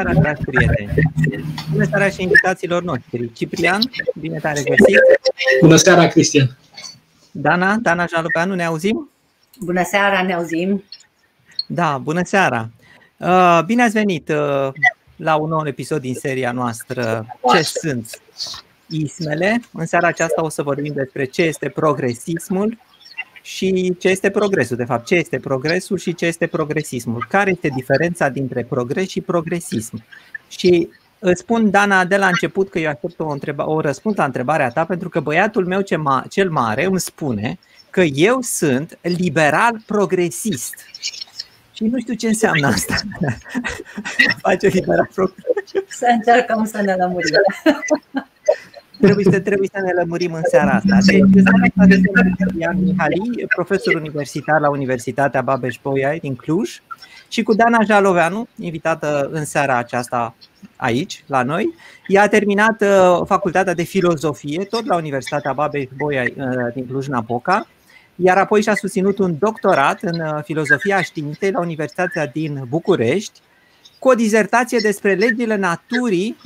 Hei, bună seara, dragi prieteni! Bună seara și invitațiilor noștri. Ciprian, bine te-am regăsit! Bună seara, Cristian! Dana, Dana Jalupeanu, ne auzim? Bună seara, ne auzim! Da, bună seara! Uh, bine ați venit uh, la un nou episod din seria noastră Ce sunt ismele? În seara aceasta o să vorbim despre ce este progresismul și ce este progresul, de fapt, ce este progresul și ce este progresismul, care este diferența dintre progres și progresism. Și îți spun, Dana, de la început că eu aștept o, întreba- o răspuns la întrebarea ta, pentru că băiatul meu ce ma- cel mare îmi spune că eu sunt liberal progresist. Și nu știu ce înseamnă asta. Face liberal progresist. Să încercăm să ne lămurim. Trebuie să, trebuie să ne lămurim în seara asta. Deci, în seara asta sunt Ian Mihali, profesor universitar la Universitatea Babeș-Bolyai din Cluj și cu Dana Jaloveanu, invitată în seara aceasta aici, la noi. Ea a terminat uh, facultatea de filozofie, tot la Universitatea Babeș-Bolyai uh, din Cluj-Napoca, iar apoi și-a susținut un doctorat în uh, filozofia științei la Universitatea din București, cu o dizertație despre legile naturii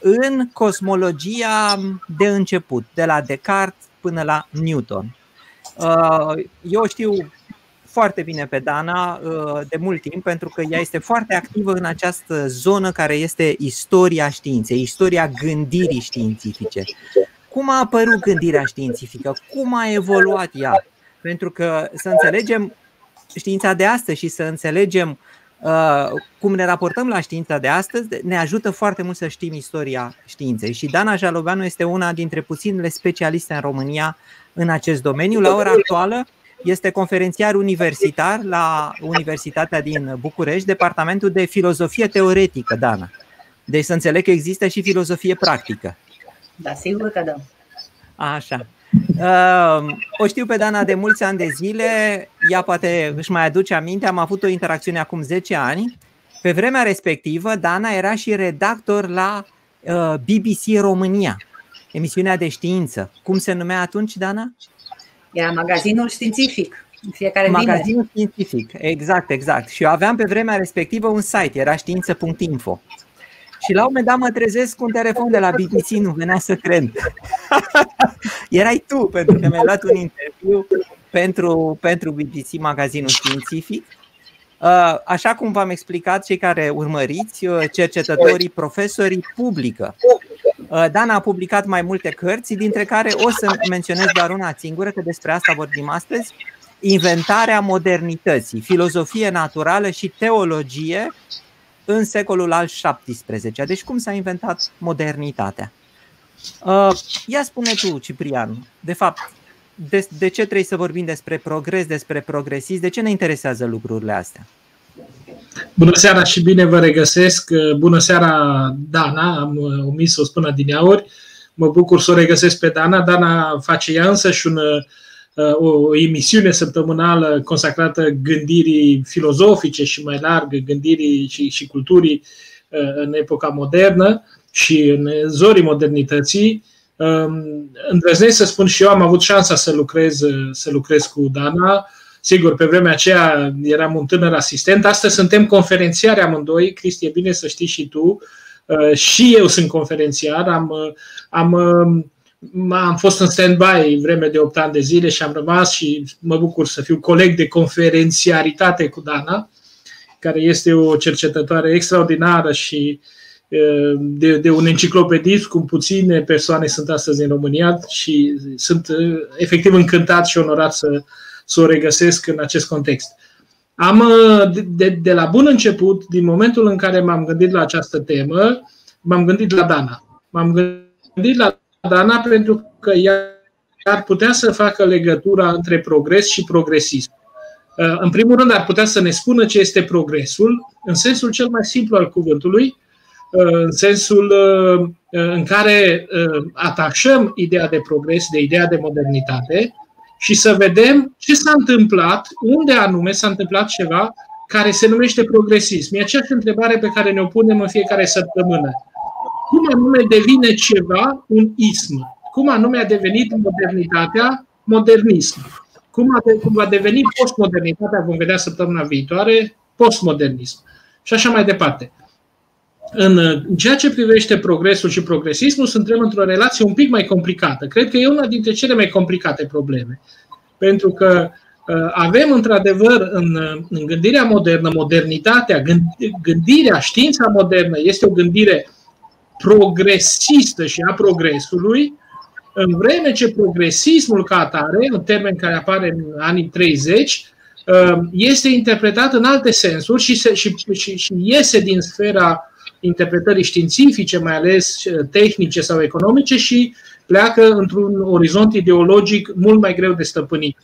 în cosmologia de început, de la Descartes până la Newton. Eu știu foarte bine pe Dana de mult timp pentru că ea este foarte activă în această zonă care este istoria științei, istoria gândirii științifice. Cum a apărut gândirea științifică? Cum a evoluat ea? Pentru că să înțelegem știința de astăzi și să înțelegem Uh, cum ne raportăm la știința de astăzi, ne ajută foarte mult să știm istoria științei. Și Dana Jaloveanu este una dintre puținele specialiste în România în acest domeniu. La ora actuală este conferențiar universitar la Universitatea din București, Departamentul de Filozofie Teoretică, Dana. Deci să înțeleg că există și filozofie practică. Da, sigur că da. Așa. Uh, o știu pe Dana de mulți ani de zile, ea poate își mai aduce aminte, am avut o interacțiune acum 10 ani. Pe vremea respectivă, Dana era și redactor la uh, BBC România, emisiunea de știință. Cum se numea atunci, Dana? Era magazinul științific. Fiecare Magazinul vineri. științific, exact, exact. Și eu aveam pe vremea respectivă un site, era știință.info. Și la un moment dat mă trezesc cu un telefon de la BBC, nu venea să cred. Erai tu, pentru că mi-ai luat un interviu pentru, pentru BBC, magazinul științific. Uh, așa cum v-am explicat, cei care urmăriți, uh, cercetătorii, profesorii publică. Uh, Dana a publicat mai multe cărți, dintre care o să menționez doar una singură, că despre asta vorbim astăzi, Inventarea modernității, filozofie naturală și teologie în secolul al XVII-lea. Deci cum s-a inventat modernitatea? Uh, ia spune tu, Ciprian, de fapt, de, de ce trebuie să vorbim despre progres, despre progresism, de ce ne interesează lucrurile astea? Bună seara și bine vă regăsesc. Bună seara, Dana, am omis să o spun adineauri. Mă bucur să o regăsesc pe Dana. Dana face ea însă și un Uh, o emisiune săptămânală consacrată gândirii filozofice și mai larg gândirii și, și culturii uh, în epoca modernă și în zorii modernității. Um, îndrăznesc să spun și eu, am avut șansa să lucrez, să lucrez cu Dana. Sigur, pe vremea aceea eram un tânăr asistent. Astăzi suntem conferențiari amândoi. Cristi, e bine să știi și tu. Uh, și eu sunt conferențiar. Am, am um, am fost în stand-by vreme de 8 ani de zile și am rămas și mă bucur să fiu coleg de conferențiaritate cu Dana, care este o cercetătoare extraordinară și de, de un enciclopedist, cum puține persoane sunt astăzi în România și sunt efectiv încântat și onorat să, să o regăsesc în acest context. Am, de, de, de la bun început, din momentul în care m-am gândit la această temă, m-am gândit la Dana. M-am gândit la Dana pentru că ea ar putea să facă legătura între progres și progresism. Uh, în primul rând, ar putea să ne spună ce este progresul, în sensul cel mai simplu al cuvântului, uh, în sensul uh, în care atașăm ideea de progres de ideea de modernitate și să vedem ce s-a întâmplat, unde anume s-a întâmplat ceva care se numește progresism. E aceeași întrebare pe care ne-o punem în fiecare săptămână cum anume devine ceva un ism, cum anume a devenit modernitatea modernism, cum, a de, cum va deveni postmodernitatea, vom vedea săptămâna viitoare, postmodernism și așa mai departe. în ceea ce privește progresul și progresismul, suntem într-o relație un pic mai complicată. Cred că e una dintre cele mai complicate probleme. Pentru că uh, avem, într-adevăr, în, în gândirea modernă, modernitatea, gândirea, știința modernă este o gândire progresistă și a progresului, în vreme ce progresismul ca atare, un termen care apare în anii 30, uh, este interpretat în alte sensuri și, se, și, și, și iese din sfera interpretării științifice, mai ales uh, tehnice sau economice, și pleacă într-un orizont ideologic mult mai greu de stăpânit.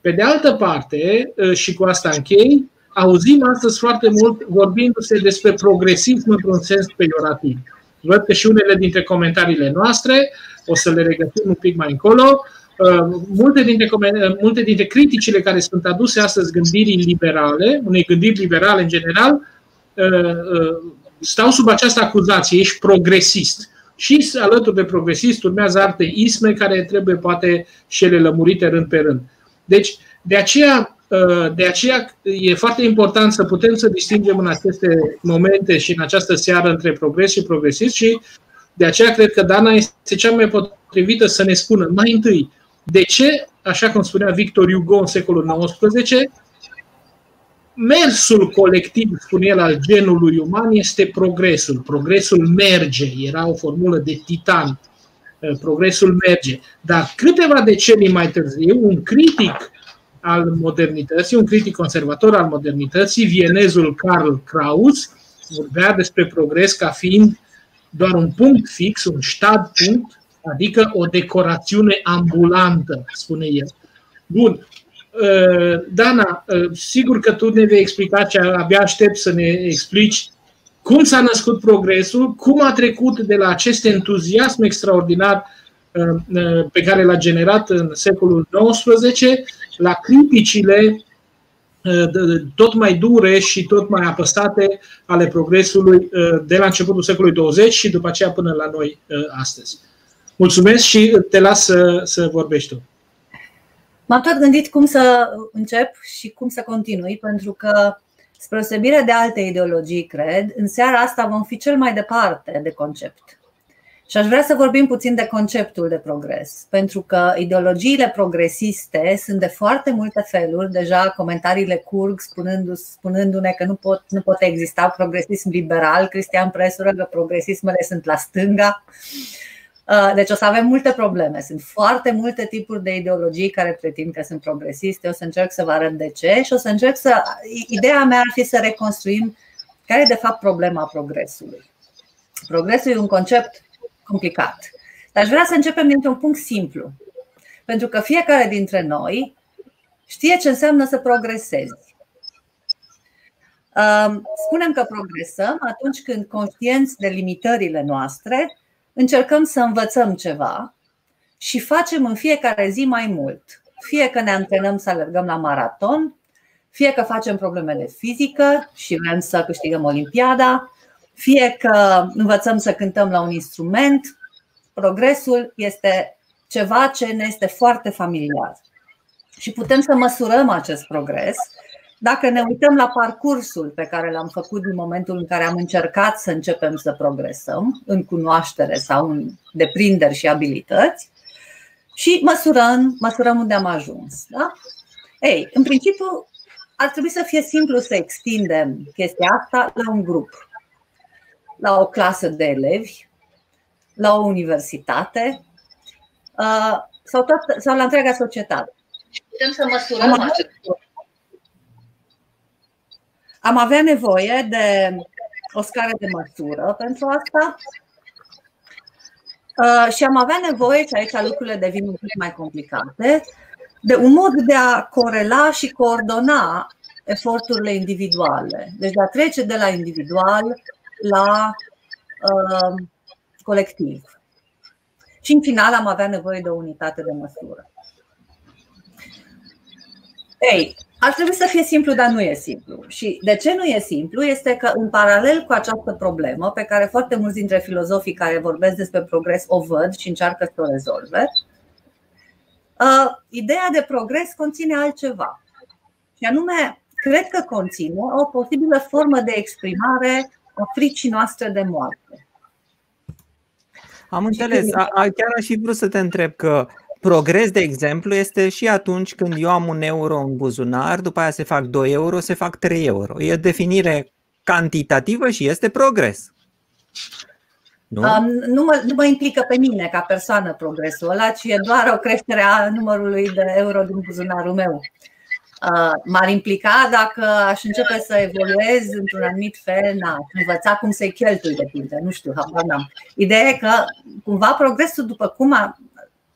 Pe de altă parte, uh, și cu asta închei, auzim astăzi foarte mult vorbindu-se despre progresism într-un sens peiorativ. Văd că și unele dintre comentariile noastre, o să le regăsim un pic mai încolo, uh, multe dintre, multe dintre criticile care sunt aduse astăzi gândirii liberale, unei gândiri liberale în general, stau sub această acuzație, ești progresist. Și alături de progresist urmează alte isme care trebuie poate și ele lămurite rând pe rând. Deci, de aceea, ă, de aceea e foarte important să putem să distingem în aceste momente și în această seară între progres și progresist și de aceea cred că Dana este cea mai potrivită să ne spună mai întâi de ce, așa cum spunea Victor Hugo în secolul XIX, mersul colectiv, spune el, al genului uman este progresul. Progresul merge. Era o formulă de titan. Uh, progresul merge. Dar câteva decenii mai târziu, un critic al modernității, un critic conservator al modernității, vienezul Karl Kraus, vorbea despre progres ca fiind doar un punct fix, un stat punct, adică o decorațiune ambulantă, spune el. Bun, Uh, Dana, uh, sigur că tu ne vei explica ce abia aștept să ne explici cum s-a născut progresul, cum a trecut de la acest entuziasm extraordinar uh, pe care l-a generat în secolul XIX la criticile tot mai dure și tot mai apăsate ale progresului de la începutul secolului 20 și după aceea până la noi astăzi. Mulțumesc și te las să, să vorbești tu. M-am tot gândit cum să încep și cum să continui, pentru că, spre osebire de alte ideologii, cred, în seara asta vom fi cel mai departe de concept. Și aș vrea să vorbim puțin de conceptul de progres, pentru că ideologiile progresiste sunt de foarte multe feluri. Deja comentariile curg spunându-ne că nu, pot, nu poate exista progresism liberal. Cristian Presură că progresismele sunt la stânga. Uh, Uh, deci o să avem multe probleme. Sunt foarte multe tipuri de ideologii care pretind că sunt progresiste. O să încerc să vă arăt de ce și o să încerc să. Ideea mea ar fi să reconstruim care e de fapt problema progresului. Progresul e un concept complicat. Dar aș vrea să începem dintr-un punct simplu. Pentru că fiecare dintre noi știe ce înseamnă să progresezi. Uh, spunem că progresăm atunci când conștienți de limitările noastre încercăm să învățăm ceva și facem în fiecare zi mai mult. Fie că ne antrenăm să alergăm la maraton, fie că facem probleme de fizică și vrem să câștigăm Olimpiada, fie că învățăm să cântăm la un instrument, progresul este ceva ce ne este foarte familiar. Și putem să măsurăm acest progres dacă ne uităm la parcursul pe care l-am făcut din momentul în care am încercat să începem să progresăm în cunoaștere sau în deprinderi și abilități și măsurăm, măsurăm unde am ajuns. Da? Ei, în principiu, ar trebui să fie simplu să extindem chestia asta la un grup, la o clasă de elevi, la o universitate uh, sau, tot, sau la întreaga societate. Putem să măsurăm acest am avea nevoie de o scară de măsură pentru asta uh, și am avea nevoie, și aici lucrurile devin un pic mai complicate, de un mod de a corela și coordona eforturile individuale. Deci de a trece de la individual la uh, colectiv. Și în final am avea nevoie de o unitate de măsură. Ei, ar trebui să fie simplu, dar nu e simplu. Și de ce nu e simplu? Este că, în paralel cu această problemă, pe care foarte mulți dintre filozofii care vorbesc despre progres o văd și încearcă să o rezolve, uh, ideea de progres conține altceva. Și anume, cred că conține o posibilă formă de exprimare a fricii noastre de moarte. Am înțeles. A, a, chiar aș fi vrut să te întreb că progres, de exemplu, este și atunci când eu am un euro în buzunar, după aia se fac 2 euro, se fac 3 euro. E o definire cantitativă și este progres. Nu? Um, nu, mă, nu mă implică pe mine ca persoană progresul ăla, ci e doar o creștere a numărului de euro din buzunarul meu. Uh, m-ar implica dacă aș începe să evoluez într-un anumit fel, na, învăța cum să-i cheltui de pildă, nu știu, habar n-am. Ideea e că cumva progresul după cum a,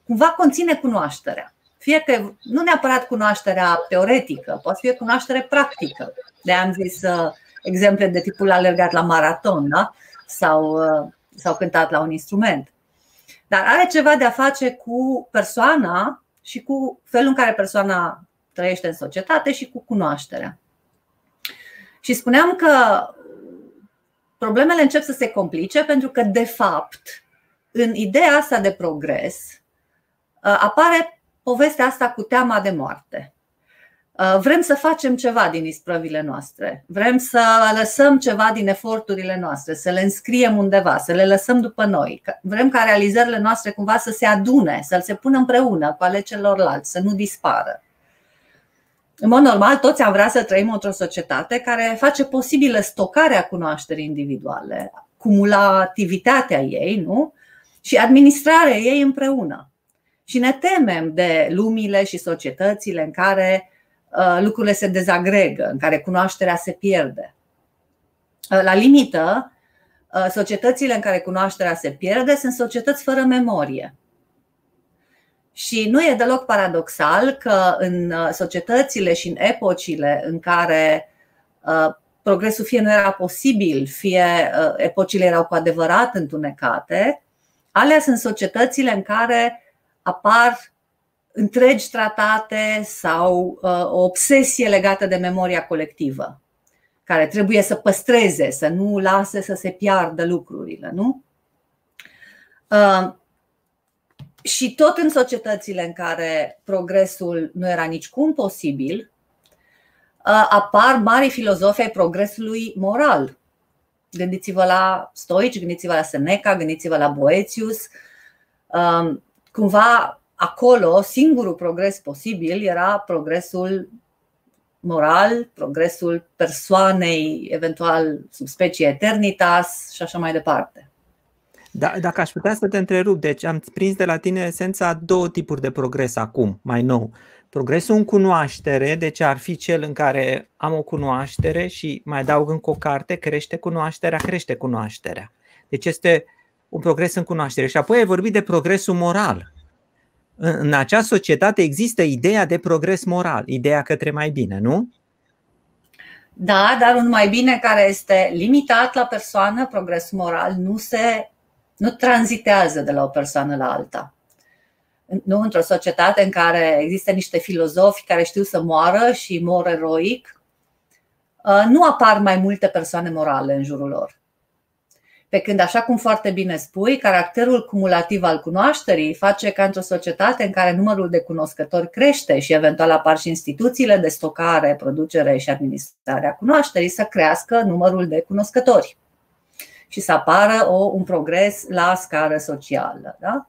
cumva conține cunoașterea. Fie că nu neapărat cunoașterea teoretică, poate fi cunoaștere practică. De am zis uh, exemple de tipul alergat la maraton da? sau, uh, sau cântat la un instrument. Dar are ceva de a face cu persoana și cu felul în care persoana trăiește în societate și cu cunoașterea. Și spuneam că problemele încep să se complice pentru că, de fapt, în ideea asta de progres uh, apare povestea asta cu teama de moarte. Uh, vrem să facem ceva din isprăvile noastre, vrem să lăsăm ceva din eforturile noastre, să le înscriem undeva, să le lăsăm după noi. Vrem ca realizările noastre cumva să se adune, să se pună împreună cu ale celorlalți, să nu dispară. În mod normal, toți am vrea să trăim într-o societate care face posibilă stocarea cunoașterii individuale, cumulativitatea ei nu? și administrarea ei împreună. Și ne temem de lumile și societățile în care uh, lucrurile se dezagregă, în care cunoașterea se pierde. Uh, la limită, uh, societățile în care cunoașterea se pierde sunt societăți fără memorie. Și nu e deloc paradoxal că în uh, societățile și în epocile în care uh, progresul fie nu era posibil, fie uh, epocile erau cu adevărat întunecate, alea sunt societățile în care apar întregi tratate sau o obsesie legată de memoria colectivă, care trebuie să păstreze, să nu lase să se piardă lucrurile. Nu? Și tot în societățile în care progresul nu era nicicum posibil, uh, apar mari filozofi ai progresului moral. Gândiți-vă la Stoici, gândiți-vă la Seneca, gândiți-vă la Boetius. Um, cumva acolo singurul progres posibil era progresul moral, progresul persoanei, eventual subspecie eternitas și așa mai departe. Da, dacă aș putea să te întrerup, deci am prins de la tine esența două tipuri de progres acum, mai nou. Progresul în cunoaștere, deci ar fi cel în care am o cunoaștere și mai adaug încă o carte, crește cunoașterea, crește cunoașterea. Deci este un progres în cunoaștere. Și apoi ai vorbit de progresul moral. În, în acea societate există ideea de progres moral, ideea către mai bine, nu? Da, dar un mai bine care este limitat la persoană, progresul moral, nu se nu tranzitează de la o persoană la alta. Nu într-o societate în care există niște filozofi care știu să moară și mor eroic, uh, nu apar mai multe persoane morale în jurul lor. Pe când, așa cum foarte bine spui, caracterul cumulativ al cunoașterii face ca într-o societate în care numărul de cunoscători crește și eventual apar și instituțiile de stocare, producere și administrare a cunoașterii să crească numărul de cunoscători și să apară o, un progres la scară socială. Da?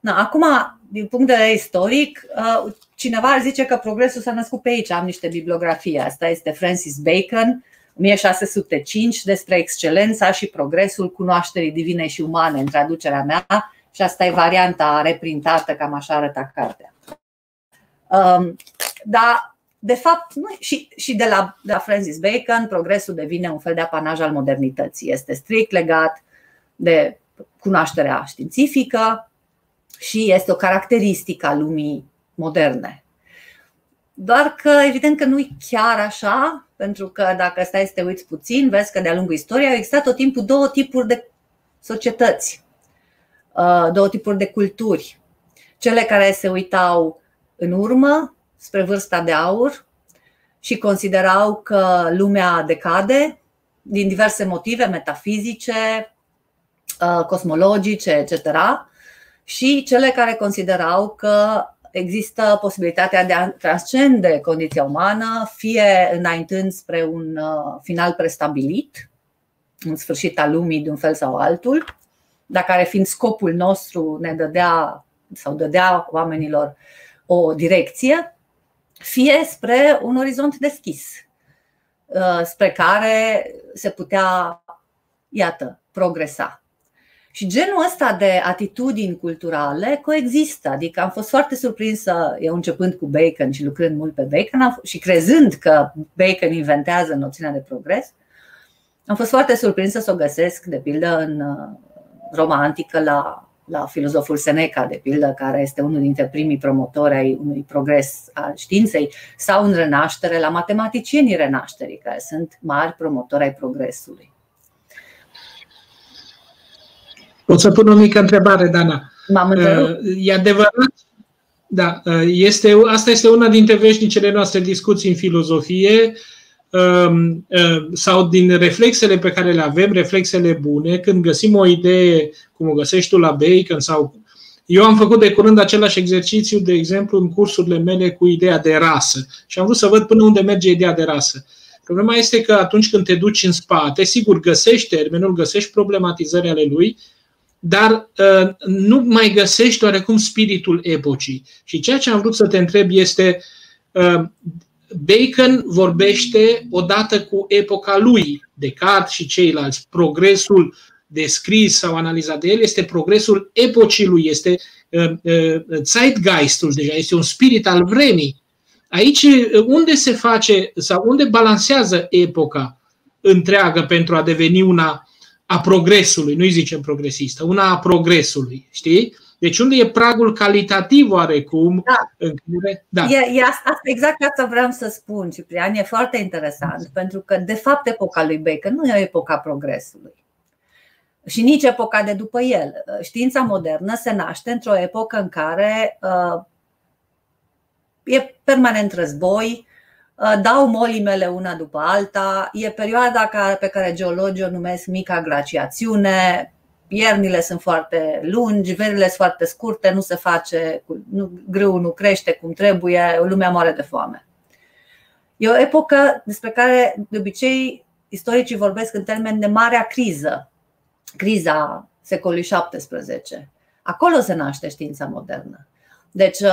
Na, acum, din punct de vedere istoric, uh, cineva ar zice că progresul s-a născut pe aici. Am niște bibliografie. Asta este Francis Bacon, 1605, despre excelența și progresul cunoașterii divine și umane, în traducerea mea, și asta e varianta reprintată, cam așa arăta cartea. Um, dar de fapt, nu, și, și de, la, de la Francis Bacon, progresul devine un fel de apanaj al modernității. Este strict legat de cunoașterea științifică și este o caracteristică a lumii moderne. Doar că, evident că nu e chiar așa, pentru că dacă stai să te uiți puțin, vezi că de-a lungul istoriei au existat tot timpul două tipuri de societăți, uh, două tipuri de culturi. Cele care se uitau în urmă spre vârsta de aur și considerau că lumea decade din diverse motive metafizice, uh, cosmologice, etc. Și cele care considerau că există posibilitatea de a transcende condiția umană, fie înaintând spre un uh, final prestabilit, în sfârșit al lumii de un fel sau altul, dar care fiind scopul nostru ne dădea sau dădea oamenilor o direcție, fie spre un orizont deschis, uh, spre care se putea, iată, progresa. Și genul ăsta de atitudini culturale coexistă. Adică am fost foarte surprinsă, eu începând cu Bacon și lucrând mult pe Bacon și crezând că Bacon inventează noțiunea de progres, am fost foarte surprinsă să o găsesc, de pildă, în uh, Roma antică la, la filozoful Seneca, de pildă, care este unul dintre primii promotori ai unui progres al științei, sau în renaștere la matematicienii renașterii, care sunt mari promotori ai progresului. Pot să pun o mică întrebare, Dana. M-am uh, E adevărat? Da, uh, este, asta este una dintre veșnicele noastre discuții în filozofie um, uh, sau din reflexele pe care le avem, reflexele bune, când găsim o idee, cum o găsești tu la Bacon sau eu am făcut de curând același exercițiu, de exemplu, în cursurile mele cu ideea de rasă și am vrut să văd până unde merge ideea de rasă. Problema este că atunci când te duci în spate, sigur, găsești termenul, găsești problematizări ale lui, dar uh, nu mai găsești oarecum spiritul epocii. Și ceea ce am vrut să te întreb este, uh, Bacon vorbește odată cu epoca lui, Descartes și ceilalți. Progresul descris sau analizat de el este progresul epocii lui, este uh, uh, zeitgeistul, deja este un spirit al vremii. Aici uh, unde se face sau unde balansează epoca întreagă pentru a deveni una a progresului, nu-i zicem progresistă, una a progresului, știi? Deci unde e pragul calitativ oarecum? Da. În care, da. E, e asta, exact asta vreau să spun, Ciprian, e foarte interesant, pentru că de fapt epoca lui Bacon nu e epoca progresului. Și nici epoca de după el. Știința modernă se naște într-o epocă în care uh, e permanent război, Uh, dau molimele una după alta. E perioada pe care geologii o numesc mica glaciațiune. Iernile sunt foarte lungi, verile sunt foarte scurte, nu se face, nu, grâu nu crește cum trebuie, lumea moare de foame. E o epocă despre care de obicei istoricii vorbesc în termen de marea criză, criza secolului XVII. Acolo se naște știința modernă. Deci uh,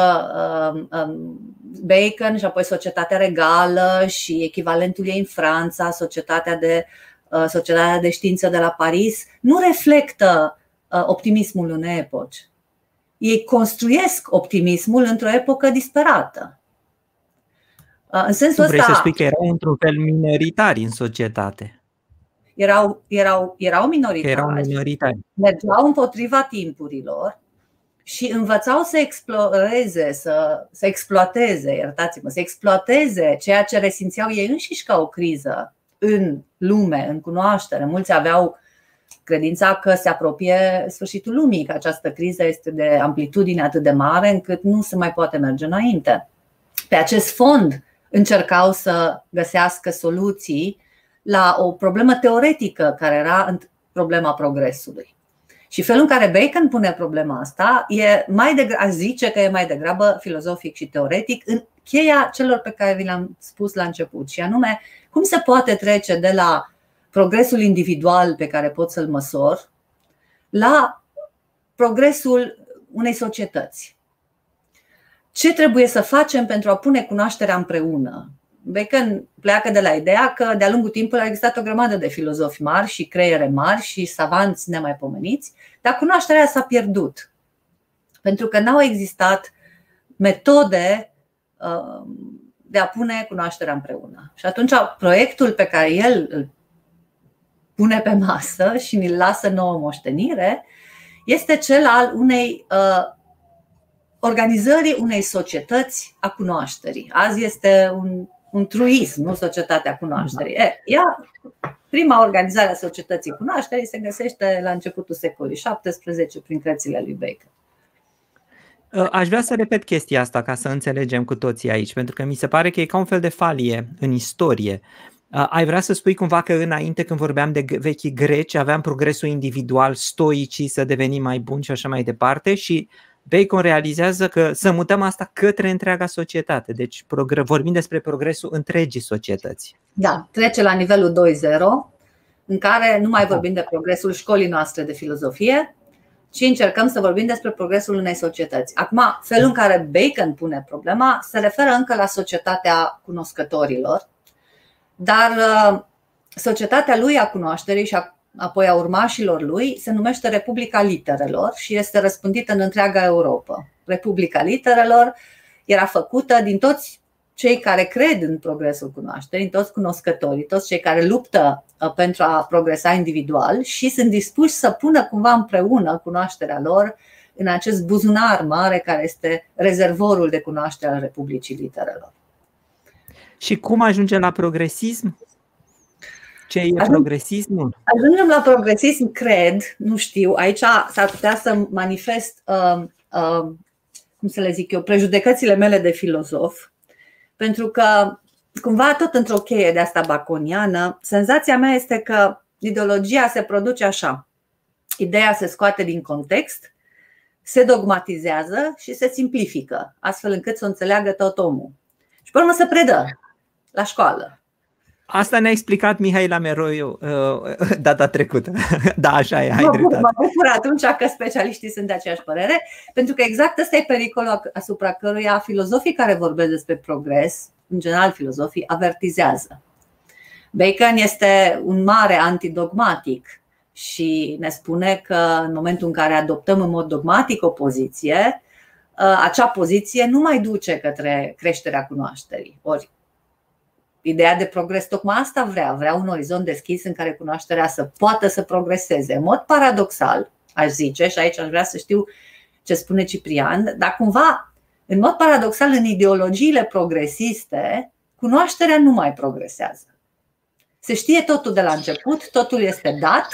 um, um, Bacon și apoi Societatea Regală și echivalentul ei în Franța, Societatea de, uh, Societatea de Știință de la Paris, nu reflectă uh, optimismul unei epoci. Ei construiesc optimismul într-o epocă disperată. În sensul tu vrei ăsta, să spui că erau într-un fel minoritari în societate. Erau, erau, erau minoritari. erau minoritari. Mergeau împotriva timpurilor și învățau să exploreze, să, să exploateze, iertați-mă, să exploateze ceea ce resimțeau ei înșiși ca o criză în lume, în cunoaștere. Mulți aveau credința că se apropie sfârșitul lumii, că această criză este de amplitudine atât de mare încât nu se mai poate merge înainte. Pe acest fond încercau să găsească soluții la o problemă teoretică care era problema progresului. Și felul în care Bacon pune problema asta e mai degrabă, zice că e mai degrabă filozofic și teoretic în cheia celor pe care vi le-am spus la început, și anume cum se poate trece de la progresul individual pe care pot să-l măsor la progresul unei societăți. Ce trebuie să facem pentru a pune cunoașterea împreună? Bacon pleacă de la ideea că de-a lungul timpului a existat o grămadă de filozofi mari și creiere mari și savanți nemaipomeniți, dar cunoașterea s-a pierdut. Pentru că n-au existat metode uh, de a pune cunoașterea împreună. Și atunci proiectul pe care el îl pune pe masă și ni-l lasă nouă moștenire este cel al unei uh, organizării unei societăți a cunoașterii. Azi este un un truism, nu societatea cunoașterii. E, ea, prima organizare a societății cunoașterii se găsește la începutul secolului XVII prin cărțile lui Bacon. Ă, aș vrea să repet chestia asta ca să înțelegem cu toții aici, pentru că mi se pare că e ca un fel de falie în istorie. Ă, ai vrea să spui cumva că înainte când vorbeam de vechi greci aveam progresul individual, stoicii să devenim mai buni și așa mai departe și Bacon realizează că să mutăm asta către întreaga societate. Deci vorbim despre progresul întregii societăți. Da, trece la nivelul 2.0 în care nu mai vorbim de progresul școlii noastre de filozofie, ci încercăm să vorbim despre progresul unei societăți. Acum, felul în care Bacon pune problema se referă încă la societatea cunoscătorilor, dar uh, societatea lui a cunoașterii și a, apoi a urmașilor lui se numește Republica Literelor și este răspândită în întreaga Europa. Republica Literelor era făcută din toți cei care cred în progresul cunoașterii, toți cunoscătorii, toți cei care luptă uh, pentru a progresa individual și sunt dispuși să pună cumva împreună cunoașterea lor în acest buzunar mare care este rezervorul de cunoaștere al Republicii Literelor. Și cum ajungem la progresism? Ce e progresismul? Ajungem la progresism, cred, nu știu, aici s-ar putea să manifest, uh, uh, cum să le zic eu, prejudecățile mele de filozof, pentru că, cumva, tot într-o cheie de asta baconiană, senzația mea este că ideologia se produce așa. Ideea se scoate din context, se dogmatizează și se simplifică, astfel încât să o înțeleagă tot omul. Și pe urmă se predă la școală. Asta ne-a explicat Mihai Lameroiu uh, data trecută. da, așa e, hai mă, dreptate. Mă bucur atunci că specialiștii sunt de aceeași părere, pentru că exact ăsta e pericolul asupra căruia filozofii care vorbesc despre progres, în general filozofii, avertizează. Bacon este un mare antidogmatic și ne spune că în momentul în care adoptăm în mod dogmatic o poziție, uh, acea poziție nu mai duce către creșterea cunoașterii. Ori Ideea de progres tocmai asta vrea, vrea un orizont deschis în care cunoașterea să poată să progreseze. În mod paradoxal, aș zice, și aici aș vrea să știu ce spune Ciprian, dar cumva, în mod paradoxal, în ideologiile progresiste, cunoașterea nu mai progresează. Se știe totul de la început, totul este dat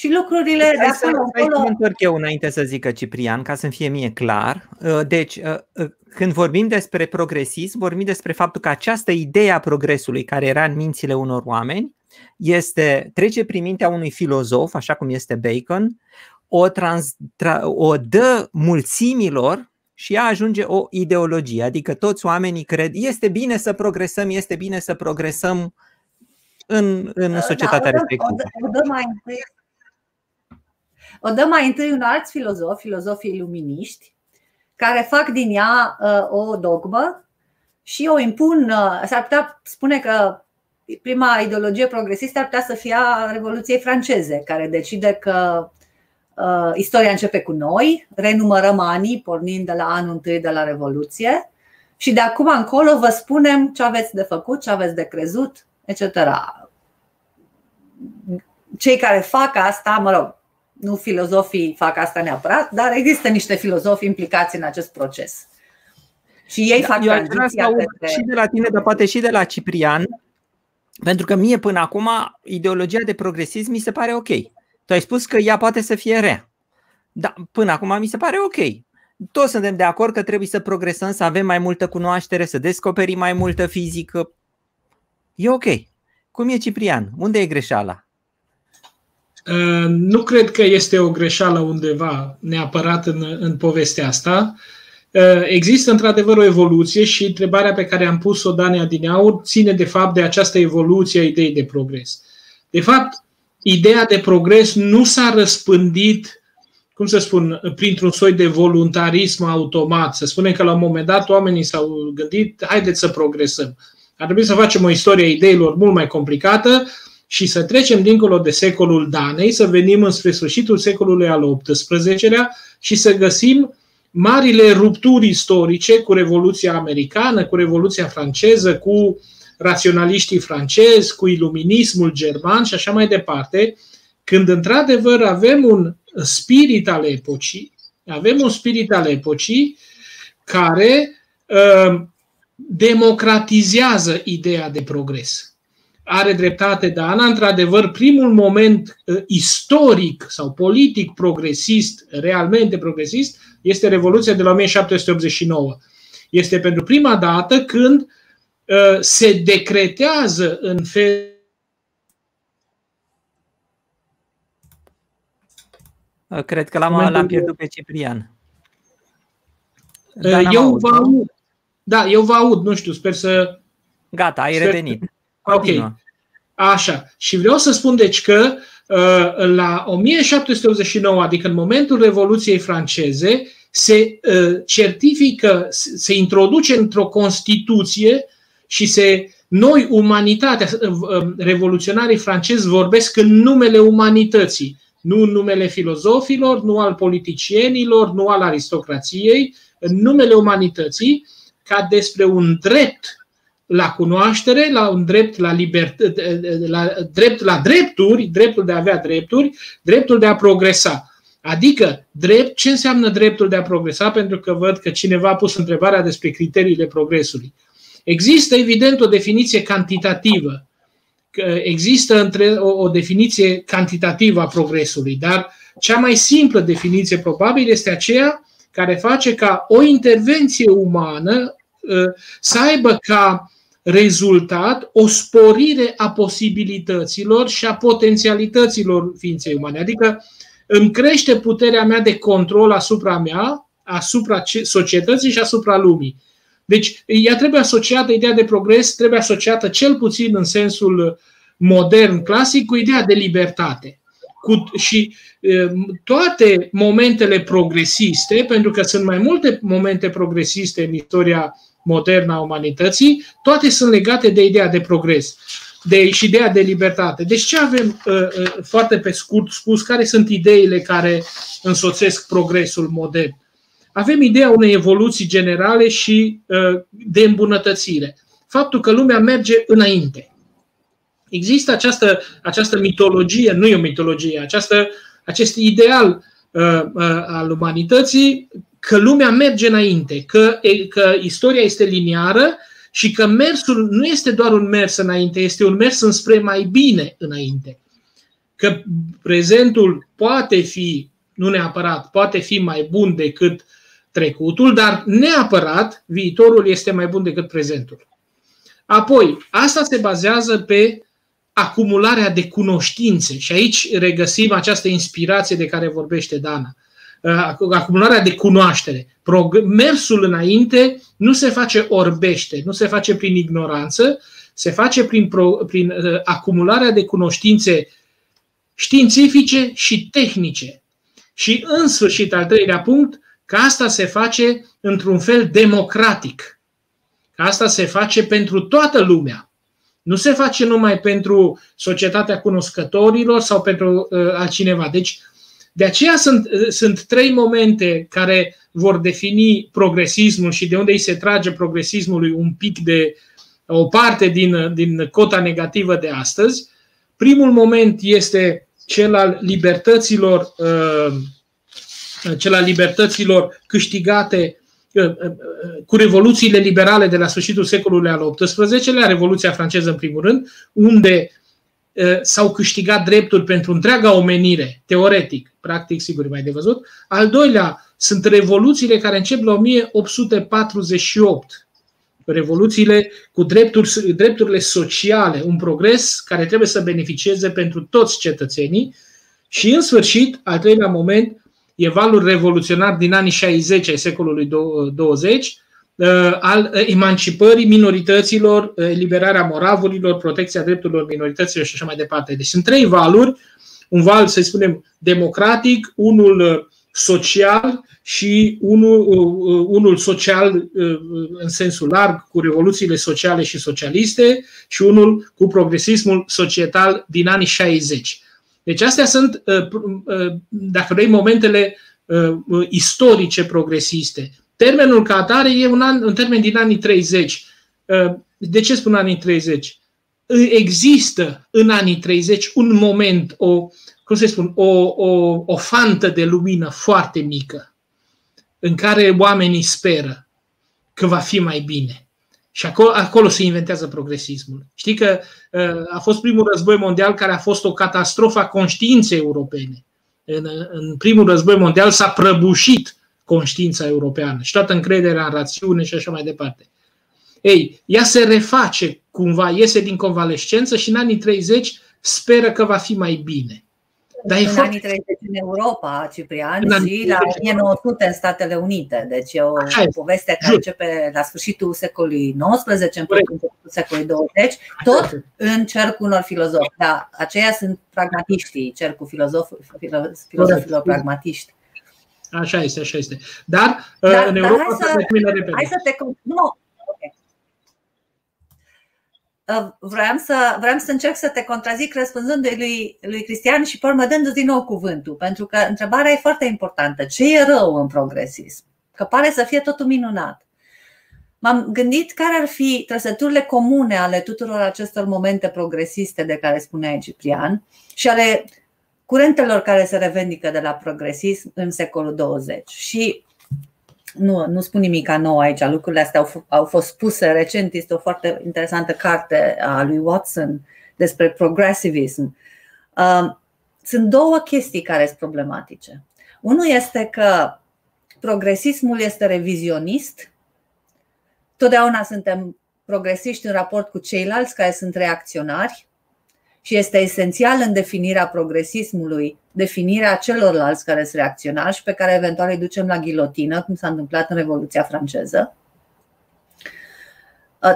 și lucrurile de acolo încolo... Să întorc eu înainte să zică Ciprian, ca să-mi fie mie clar. Uh, deci, uh, uh, când vorbim despre progresism, vorbim despre faptul că această idee a progresului care era în mințile unor oameni este, trece prin mintea unui filozof, așa cum este Bacon, o, trans, tra, o dă mulțimilor și ea ajunge o ideologie, adică toți oamenii cred, este bine să progresăm, este bine să progresăm în, în da, societatea da, respectivă. O dă, o dă mai întâi o dă mai întâi un alt filozof, filozofii luminiști, care fac din ea uh, o dogmă și o impun. Uh, s-ar putea spune că prima ideologie progresistă ar putea să fie a Revoluției franceze, care decide că uh, istoria începe cu noi, renumărăm anii, pornind de la anul întâi de la Revoluție și de acum încolo vă spunem ce aveți de făcut, ce aveți de crezut, etc. Cei care fac asta, mă rog, nu filozofii fac asta neapărat, dar există niște filozofi implicați în acest proces. Și ei da, fac eu tranziția către... și de la tine, dar poate și de la Ciprian, pentru că mie până acum ideologia de progresism mi se pare ok. Tu ai spus că ea poate să fie rea. Da, până acum mi se pare ok. Toți suntem de acord că trebuie să progresăm, să avem mai multă cunoaștere, să descoperim mai multă fizică. E ok. Cum e Ciprian? Unde e greșeala? Uh, nu cred că este o greșeală undeva neapărat în, în povestea asta. Uh, există într-adevăr o evoluție și întrebarea pe care am pus-o Dania din Aur ține de fapt de această evoluție a ideii de progres. De fapt, ideea de progres nu s-a răspândit, cum să spun, printr-un soi de voluntarism automat. Să spunem că la un moment dat oamenii s-au gândit, haideți să progresăm. Ar trebui să facem o istorie a ideilor mult mai complicată, și să trecem dincolo de secolul Danei, să venim înspre sfârșitul secolului al XVIII-lea și să găsim marile rupturi istorice cu Revoluția Americană, cu Revoluția franceză, cu raționaliștii francezi, cu iluminismul german și așa mai departe, când într-adevăr avem un spirit al epocii, avem un spirit al epocii care uh, democratizează ideea de progres are dreptate Dana, într-adevăr, primul moment uh, istoric sau politic progresist, realmente progresist, este Revoluția de la 1789. Este pentru prima dată când uh, se decretează în fel uh, Cred că l-am, l-am pierdut pe Ciprian. eu vă aud. Da, eu vă aud, nu știu, sper să... Gata, ai revenit. Ok. Așa. Și vreau să spun deci că uh, la 1789, adică în momentul Revoluției franceze, se uh, certifică, se introduce într-o Constituție și se noi, umanitatea, revoluționarii francezi vorbesc în numele umanității, nu în numele filozofilor, nu al politicienilor, nu al aristocrației, în numele umanității, ca despre un drept la cunoaștere, la un drept la, libertate, la, drept la drepturi, dreptul de a avea drepturi, dreptul de a progresa. Adică, drept, ce înseamnă dreptul de a progresa? Pentru că văd că cineva a pus întrebarea despre criteriile progresului. Există, evident, o definiție cantitativă. Există între, o, o definiție cantitativă a progresului, dar cea mai simplă definiție probabil este aceea care face ca o intervenție umană ă, să aibă ca rezultat o sporire a posibilităților și a potențialităților ființei umane. Adică îmi crește puterea mea de control asupra mea, asupra societății și asupra lumii. Deci, ea trebuie asociată, ideea de progres trebuie asociată cel puțin în sensul modern, clasic, cu ideea de libertate. Cu, și e, toate momentele progresiste, pentru că sunt mai multe momente progresiste în istoria modernă a umanității, toate sunt legate de ideea de progres de, și ideea de libertate. Deci ce avem, uh, uh, foarte pe scurt spus, care sunt ideile care însoțesc progresul modern? Avem ideea unei evoluții generale și uh, de îmbunătățire. Faptul că lumea merge înainte. Există această, această mitologie, nu e o mitologie, această, acest ideal uh, uh, al umanității că lumea merge înainte, că, că istoria este liniară și că mersul nu este doar un mers înainte, este un mers înspre mai bine înainte. Că prezentul poate fi, nu neapărat, poate fi mai bun decât trecutul, dar neapărat viitorul este mai bun decât prezentul. Apoi, asta se bazează pe acumularea de cunoștințe și aici regăsim această inspirație de care vorbește Dana. Uh, acumularea de cunoaștere. Mersul înainte nu se face orbește, nu se face prin ignoranță, se face prin, prin uh, acumularea de cunoștințe științifice și tehnice. Și în sfârșit, al treilea punct, că asta se face într-un fel democratic. Că asta se face pentru toată lumea. Nu se face numai pentru societatea cunoscătorilor sau pentru uh, altcineva. Deci, de aceea sunt, uh, sunt trei momente care vor defini progresismul și de unde îi se trage progresismului un pic de o parte din, din cota negativă de astăzi. Primul moment este cel al libertăților uh, cel al libertăților câștigate uh, uh, cu revoluțiile liberale de la sfârșitul secolului al XVIII-lea, Revoluția franceză în primul rând, unde uh, s-au câștigat drepturi pentru întreaga omenire, teoretic, practic, sigur, mai de văzut. Al doilea sunt revoluțiile care încep la 1848, revoluțiile cu drepturi, drepturile sociale, un progres care trebuie să beneficieze pentru toți cetățenii. Și, în sfârșit, al treilea moment, e valul revoluționar din anii 60 ai secolului 20 uh, al emancipării minorităților, uh, eliberarea moravurilor, protecția drepturilor minorităților și așa mai departe. Deci sunt trei valuri, un val, să spunem, democratic, unul uh, social și unul, unul social în sensul larg, cu revoluțiile sociale și socialiste, și unul cu progresismul societal din anii 60. Deci astea sunt, uh, uh, dacă vrei, momentele uh, istorice progresiste. Termenul ca atare e un, an, un termen din anii 30. De ce spun anii 30? Există în anii 30 un moment, o, cum să spun, o, o, o fantă de lumină foarte mică în care oamenii speră că va fi mai bine. Și acolo, acolo se inventează progresismul. Știi că uh, a fost primul război mondial care a fost o catastrofă a conștiinței europene. În, în primul război mondial s-a prăbușit conștiința europeană și toată încrederea în rațiune și așa mai departe. Ei, ea se reface cumva, iese din convalescență și în anii 30 speră că va fi mai bine. Dar în foarte... anii 30 în Europa, Ciprian, în și la 1900 în Statele Unite. Deci e o Așa poveste care jur. începe la sfârșitul secolului XIX, în începutul secolului 20, tot în cercul unor filozofi. Da, aceia sunt pragmatiștii, cercul filozof, filozofilor pragmatiști. Așa este, așa este. Dar, dar în Europa dar hai, să, hai să te. Nu, Uh, vreau să, vreau să încerc să te contrazic răspunzându-i lui, lui Cristian și pe urmă dându din nou cuvântul, pentru că întrebarea e foarte importantă. Ce e rău în progresism? Că pare să fie totul minunat. M-am gândit care ar fi trăsăturile comune ale tuturor acestor momente progresiste de care spunea Ciprian și ale curentelor care se revendică de la progresism în secolul 20. Și nu, nu spun nimic nou aici, lucrurile astea au, au fost spuse recent, este o foarte interesantă carte a lui Watson despre progressivism. Um, sunt două chestii care sunt problematice. Unul este că progresismul este revizionist. Totdeauna suntem progresiști în raport cu ceilalți care sunt reacționari și este esențial în definirea progresismului, definirea celorlalți care sunt reacționari și pe care eventual îi ducem la ghilotină, cum s-a întâmplat în Revoluția franceză.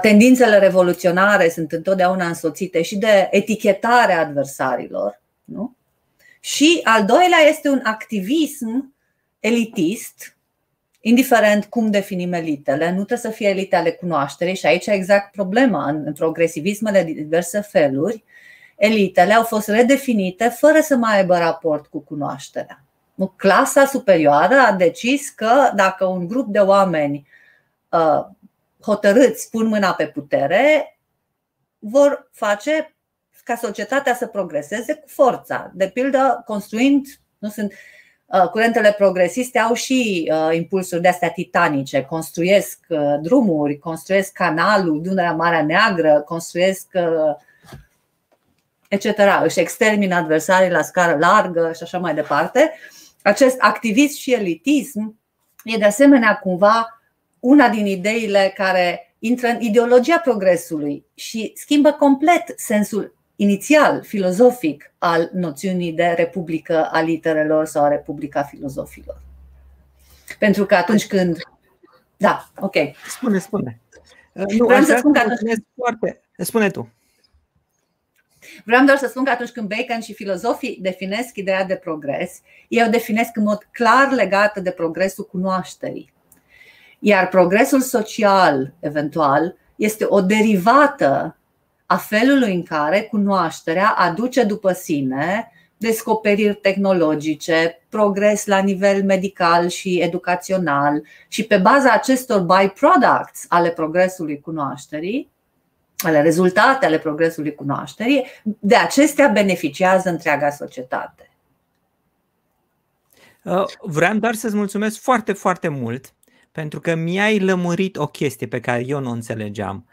Tendințele revoluționare sunt întotdeauna însoțite și de etichetarea adversarilor. Nu? Și al doilea este un activism elitist, indiferent cum definim elitele, nu trebuie să fie elite ale cunoașterii și aici exact problema în progresivismele de diverse feluri elitele au fost redefinite fără să mai aibă raport cu cunoașterea. Clasa superioară a decis că dacă un grup de oameni uh, hotărâți pun mâna pe putere, vor face ca societatea să progreseze cu forța. De pildă, construind, nu sunt uh, curentele progresiste au și uh, impulsuri de astea titanice, construiesc drumuri, construiesc canalul Dunărea Marea Neagră, construiesc etc. Își extermină adversarii la scară largă și așa mai departe. Acest activism și elitism e de asemenea cumva una din ideile care intră în ideologia progresului și schimbă complet sensul inițial filozofic al noțiunii de republică a literelor sau a republica filozofilor. Pentru că atunci când. Da, ok. Spune, spune. Nu, Vreau să spun că atunci... Foarte... Spune tu. Vreau doar să spun că atunci când Bacon și filozofii definesc ideea de progres, ei o definesc în mod clar legată de progresul cunoașterii. Iar progresul social, eventual, este o derivată a felului în care cunoașterea aduce după sine descoperiri tehnologice, progres la nivel medical și educațional și pe baza acestor byproducts ale progresului cunoașterii, ale rezultate ale progresului cunoașterii, de acestea beneficiază întreaga societate. Uh, vreau doar să-ți mulțumesc foarte, foarte mult pentru că mi-ai lămurit o chestie pe care eu nu o înțelegeam.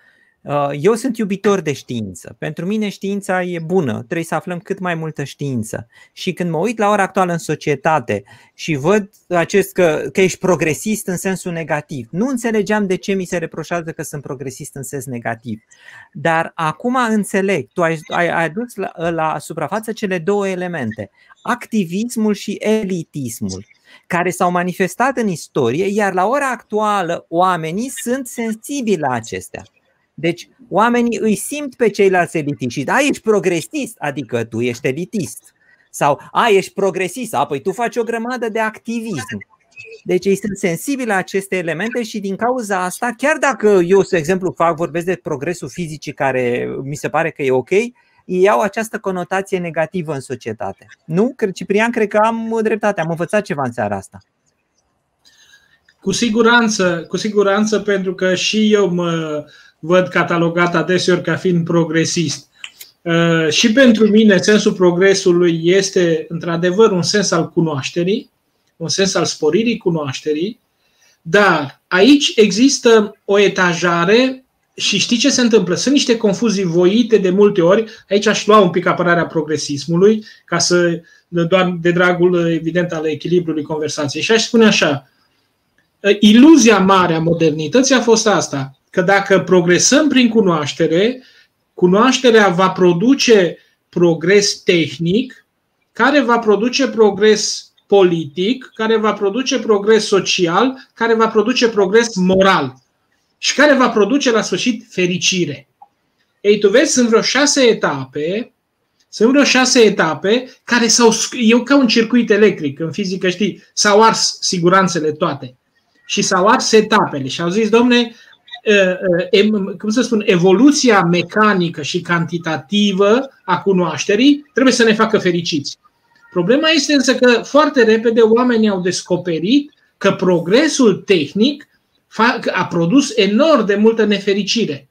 Uh, eu sunt iubitor de știință. Pentru mine știința e bună, trebuie să aflăm cât mai multă știință. Și când mă uit la ora actuală în societate și văd acest că, că ești progresist în sensul negativ, nu înțelegeam de ce mi se reproșează că sunt progresist în sens negativ. Dar acum înțeleg, tu ai, ai, ai adus la, la suprafață cele două elemente, activismul și elitismul care s-au manifestat în istorie, iar la ora actuală oamenii sunt sensibili la acestea. Deci oamenii îi simt pe ceilalți elitiști și da, ești progresist, adică tu ești elitist. Sau a, ești progresist, apoi tu faci o grămadă de activism. Deci ei sunt sensibili la aceste elemente și din cauza asta, chiar dacă eu, de exemplu, fac, vorbesc de progresul fizic care mi se pare că e ok, ei au această conotație negativă în societate. Nu? Ciprian, cred că am dreptate, am învățat ceva în seara asta. Cu siguranță, cu siguranță, pentru că și eu mă văd catalogat adeseori ca fiind progresist. Uh, și pentru mine, sensul progresului este într-adevăr un sens al cunoașterii, un sens al sporirii cunoașterii, dar aici există o etajare și știi ce se întâmplă? Sunt niște confuzii voite de multe ori. Aici aș lua un pic apărarea progresismului, ca să, doar de dragul, evident, al echilibrului conversației. Și aș spune așa, iluzia mare a modernității a fost asta că dacă progresăm prin cunoaștere, cunoașterea va produce progres tehnic, care va produce progres politic, care va produce progres social, care va produce progres moral și care va produce la sfârșit fericire. Ei, tu vezi, sunt vreo șase etape, sunt vreo șase etape care s-au, eu ca un circuit electric, în fizică știi, s-au ars siguranțele toate și s-au ars etapele și au zis, domne, cum să spun, evoluția mecanică și cantitativă a cunoașterii trebuie să ne facă fericiți. Problema este însă că foarte repede oamenii au descoperit că progresul tehnic a produs enorm de multă nefericire.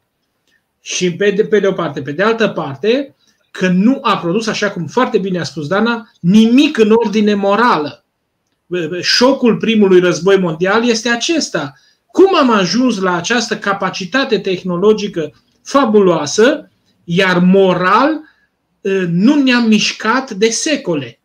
Și pe de, pe de o parte. Pe de altă parte, că nu a produs, așa cum foarte bine a spus Dana, nimic în ordine morală. Șocul primului război mondial este acesta. Cum am ajuns la această capacitate tehnologică fabuloasă, iar moral ă, nu ne-am mișcat de secole.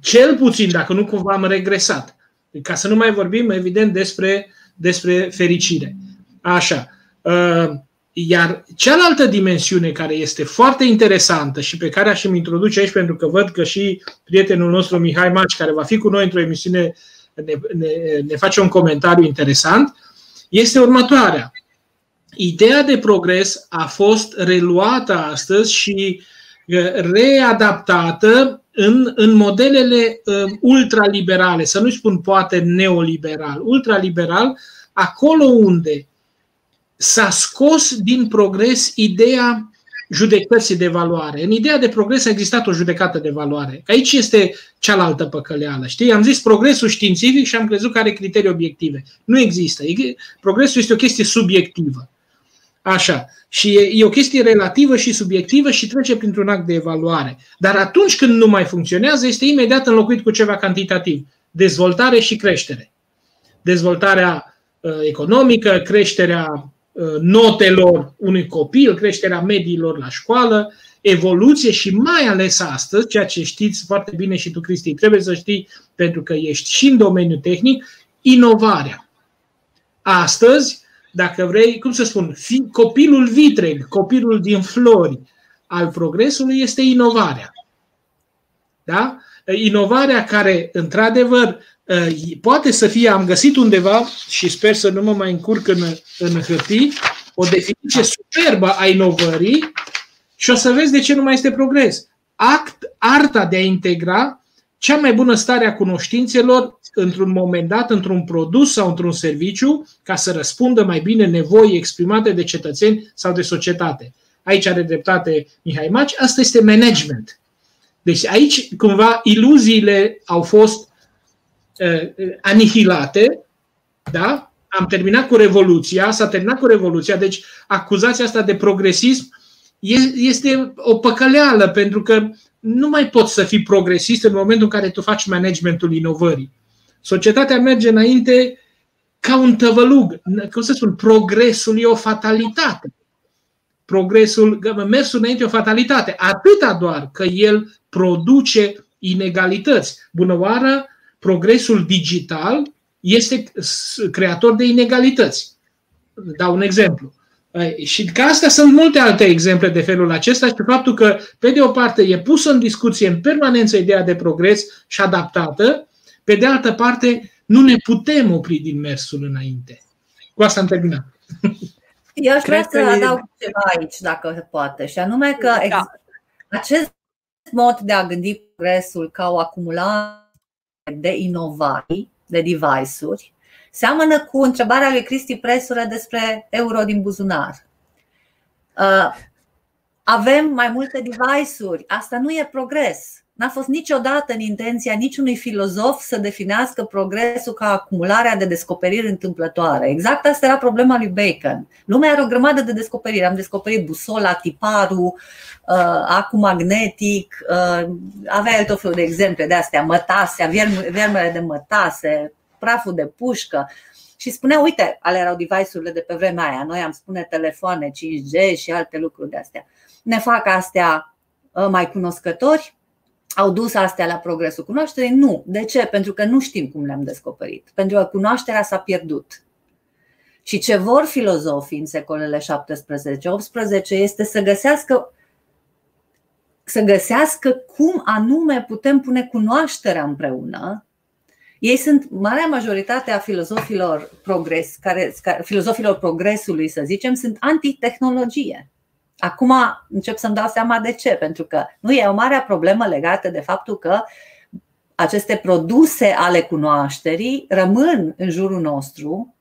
Cel puțin, dacă nu cumva am regresat. Ca să nu mai vorbim, evident, despre, despre fericire. Așa. Uh, iar cealaltă dimensiune care este foarte interesantă și pe care aș mi introduce aici, pentru că văd că și prietenul nostru Mihai Maci, care va fi cu noi într-o emisiune, ne, ne, ne face un comentariu interesant, este următoarea. Ideea de progres a fost reluată astăzi și uh, readaptată în, în modelele uh, ultraliberale, să nu spun poate neoliberal, ultraliberal, acolo unde s-a scos din progres ideea judecății de valoare. În ideea de progres a existat o judecată de valoare. Aici este cealaltă păcăleală. Știi? Am zis progresul științific și am crezut că are criterii obiective. Nu există. Progresul este o chestie subiectivă. Așa. Și e, e o chestie relativă și subiectivă și trece printr-un act de evaluare. Dar atunci când nu mai funcționează, este imediat înlocuit cu ceva cantitativ. Dezvoltare și creștere. Dezvoltarea uh, economică, creșterea uh, notelor unui copil, creșterea mediilor la școală, evoluție și mai ales astăzi, ceea ce știți foarte bine și tu, Cristi, trebuie să știi pentru că ești și în domeniul tehnic, inovarea. Astăzi, dacă vrei, cum să spun, fi, copilul vitreg, copilul din flori al progresului este inovarea. Da? Inovarea care, într-adevăr, poate să fie, am găsit undeva și sper să nu mă mai încurc în, în hârtii, o definiție superbă a inovării și o să vezi de ce nu mai este progres. Act, arta de a integra cea mai bună stare a cunoștințelor într-un moment dat, într-un produs sau într-un serviciu, ca să răspundă mai bine nevoii exprimate de cetățeni sau de societate. Aici are dreptate Mihai Maci, asta este management. Deci aici, cumva, iluziile au fost uh, anihilate, da? Am terminat cu Revoluția, s-a terminat cu Revoluția, deci acuzația asta de progresism este o păcăleală, pentru că nu mai poți să fii progresist în momentul în care tu faci managementul inovării. Societatea merge înainte ca un tăvălug. Cum să spun, progresul e o fatalitate. Progresul, mersul înainte e o fatalitate. Atâta doar că el produce inegalități. Bună oară, progresul digital este creator de inegalități. Dau un exemplu. Și ca astea sunt multe alte exemple de felul acesta și faptul că, pe de o parte, e pusă în discuție în permanență ideea de progres și adaptată, pe de altă parte, nu ne putem opri din mersul înainte. Cu asta am terminat. Eu aș vrea să adaug ceva aici, dacă se poate, și anume că da. acest mod de a gândi progresul ca o acumulare de inovații, de device-uri, Seamănă cu întrebarea lui Cristi Presură despre euro din buzunar. Uh, avem mai multe device-uri. Asta nu e progres. N-a fost niciodată în intenția niciunui filozof să definească progresul ca acumularea de descoperiri întâmplătoare. Exact asta era problema lui Bacon. Lumea are o grămadă de descoperiri. Am descoperit busola, tiparul, uh, acum magnetic, uh, avea el tot felul de exemple de astea, mătase, viermele de mătase, praful de pușcă și spunea, uite, ale erau device-urile de pe vremea aia, noi am spune telefoane 5G și alte lucruri de astea. Ne fac astea ă, mai cunoscători? Au dus astea la progresul cunoașterii? Nu. De ce? Pentru că nu știm cum le-am descoperit. Pentru că cunoașterea s-a pierdut. Și ce vor filozofii în secolele 17-18 este să găsească să găsească cum anume putem pune cunoașterea împreună Ei sunt marea majoritate a filozofilor progres, care, filozofilor progresului, să zicem, sunt antitehnologie. Acum încep să-mi dau seama de ce, pentru că nu e o mare problemă legată de faptul că aceste produse ale cunoașterii rămân în jurul nostru,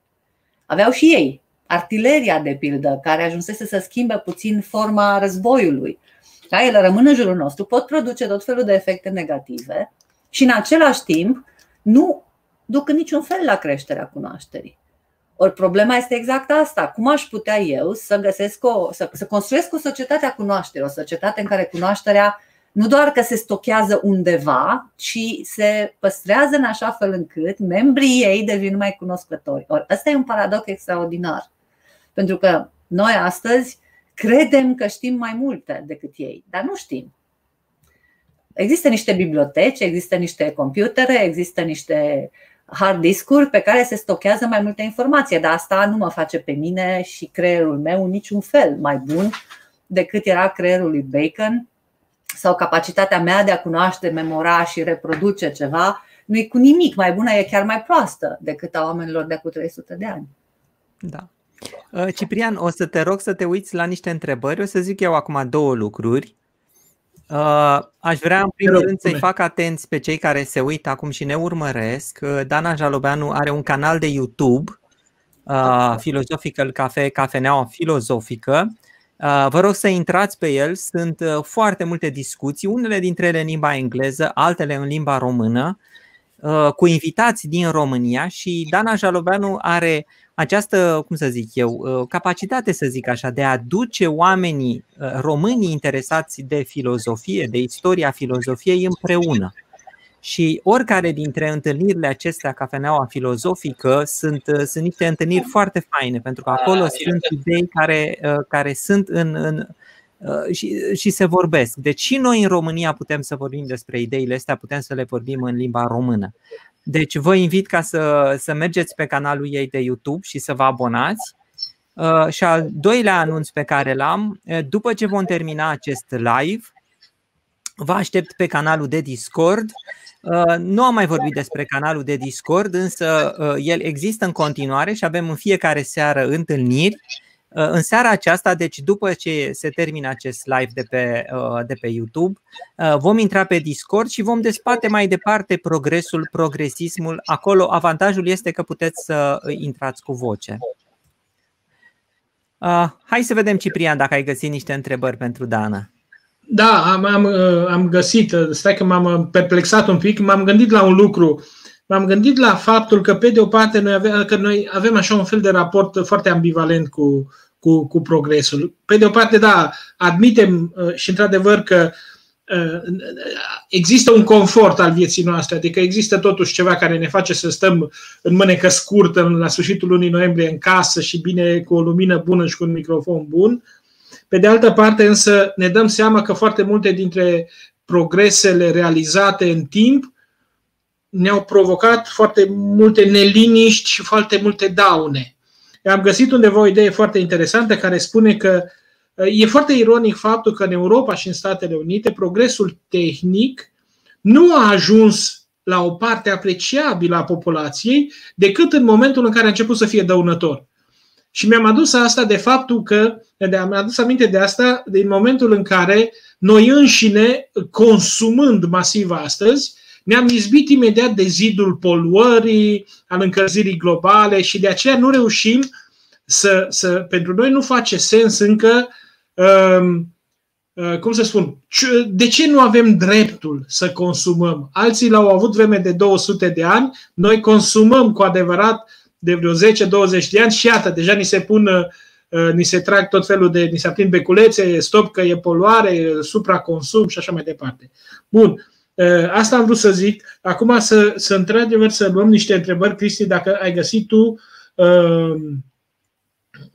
aveau și ei artileria de pildă, care ajunsese să schimbe puțin forma războiului. Da, ele rămân în jurul nostru, pot produce tot felul de efecte negative și în același timp nu duc în niciun fel la creșterea cunoașterii. Ori problema este exact asta. Cum aș putea eu să găsesc o, să, să construiesc o societate a cunoașterii, o societate în care cunoașterea nu doar că se stochează undeva, ci se păstrează în așa fel încât membrii ei devin mai cunoscători. Ori ăsta e un paradox extraordinar. Pentru că noi astăzi credem că știm mai multe decât ei, dar nu știm. Există niște biblioteci, există niște computere, există niște hard discuri pe care se stochează mai multe informații, dar asta nu mă face pe mine și creierul meu niciun fel mai bun decât era creierul lui Bacon sau capacitatea mea de a cunoaște, memora și reproduce ceva nu e cu nimic mai bună, e chiar mai proastă decât a oamenilor de cu 300 de ani. Da. Uh, Ciprian, o să te rog să te uiți la niște întrebări. O să zic eu acum două lucruri. Uh, aș vrea în primul rând să-i fac atenți pe cei care se uită acum și ne urmăresc. Uh, Dana Jalobeanu are un canal de YouTube, Philosophical Cafe, Cafeneaua Filozofică. Vă rog să intrați pe el, sunt foarte multe discuții, unele dintre ele în limba engleză, altele în limba română, cu invitați din România și Dana Jalobeanu are această, cum să zic eu, uh, capacitate, să zic așa, de a duce oamenii uh, românii interesați de filozofie, de istoria filozofiei împreună. Și oricare dintre întâlnirile acestea, cafeneaua filozofică, sunt, uh, sunt niște întâlniri foarte faine, pentru că acolo sunt idei care, care sunt în, în și, și se vorbesc. Deci și noi în România putem să vorbim despre ideile astea, putem să le vorbim în limba română. Deci vă invit ca să, să mergeți pe canalul ei de YouTube și să vă abonați. Uh, și al doilea anunț pe care l-am, uh, după ce vom termina acest live, vă aștept pe canalul de Discord. Uh, nu am mai vorbit despre canalul de Discord, însă el există în continuare și avem în fiecare seară întâlniri Uh, în seara aceasta, deci după ce se termină acest live de pe, uh, de pe YouTube, uh, vom intra pe Discord și vom despate mai departe progresul, progresismul. Acolo avantajul este că puteți să intrați cu voce. Hai să vedem, Ciprian, dacă ai găsit niște întrebări pentru Dana. Da, am, am, am găsit. Stai că m-am perplexat un pic. M-am gândit la un lucru. M-am gândit la faptul că, pe de o parte, noi avem, că noi avem așa un fel de raport foarte ambivalent cu, cu, cu progresul. Pe de o parte, da, admitem uh, și într-adevăr că uh, există un confort al vieții noastre, adică există totuși ceva care ne face să stăm în mânecă scurtă la sfârșitul lunii noiembrie în casă și bine cu o lumină bună și cu un microfon bun. Pe de altă parte, însă, ne dăm seama că foarte multe dintre progresele realizate în timp ne-au provocat foarte multe neliniști și foarte multe daune. Am găsit undeva o idee foarte interesantă care spune că uh, e foarte ironic faptul că în Europa și în Statele Unite progresul tehnic nu a ajuns la o parte apreciabilă a populației decât în momentul în care a început să fie dăunător. Și mi-am adus asta de faptul că, mi-am adus aminte de asta din momentul în care noi înșine, consumând masiv astăzi, ne-am izbit imediat de zidul poluării, al încălzirii globale și de aceea nu reușim să, să pentru noi nu face sens încă um, uh, cum să spun, de ce nu avem dreptul să consumăm? Alții l-au avut vreme de 200 de ani, noi consumăm cu adevărat de vreo 10-20 de ani și iată, deja ni se pun, uh, ni se trag tot felul de, ni se aprind beculețe, stop că e poluare, supraconsum și așa mai departe. Bun, Uh, asta am vrut să zic. Acum să, să într-adevăr să luăm niște întrebări, Cristi, dacă ai găsit tu uh,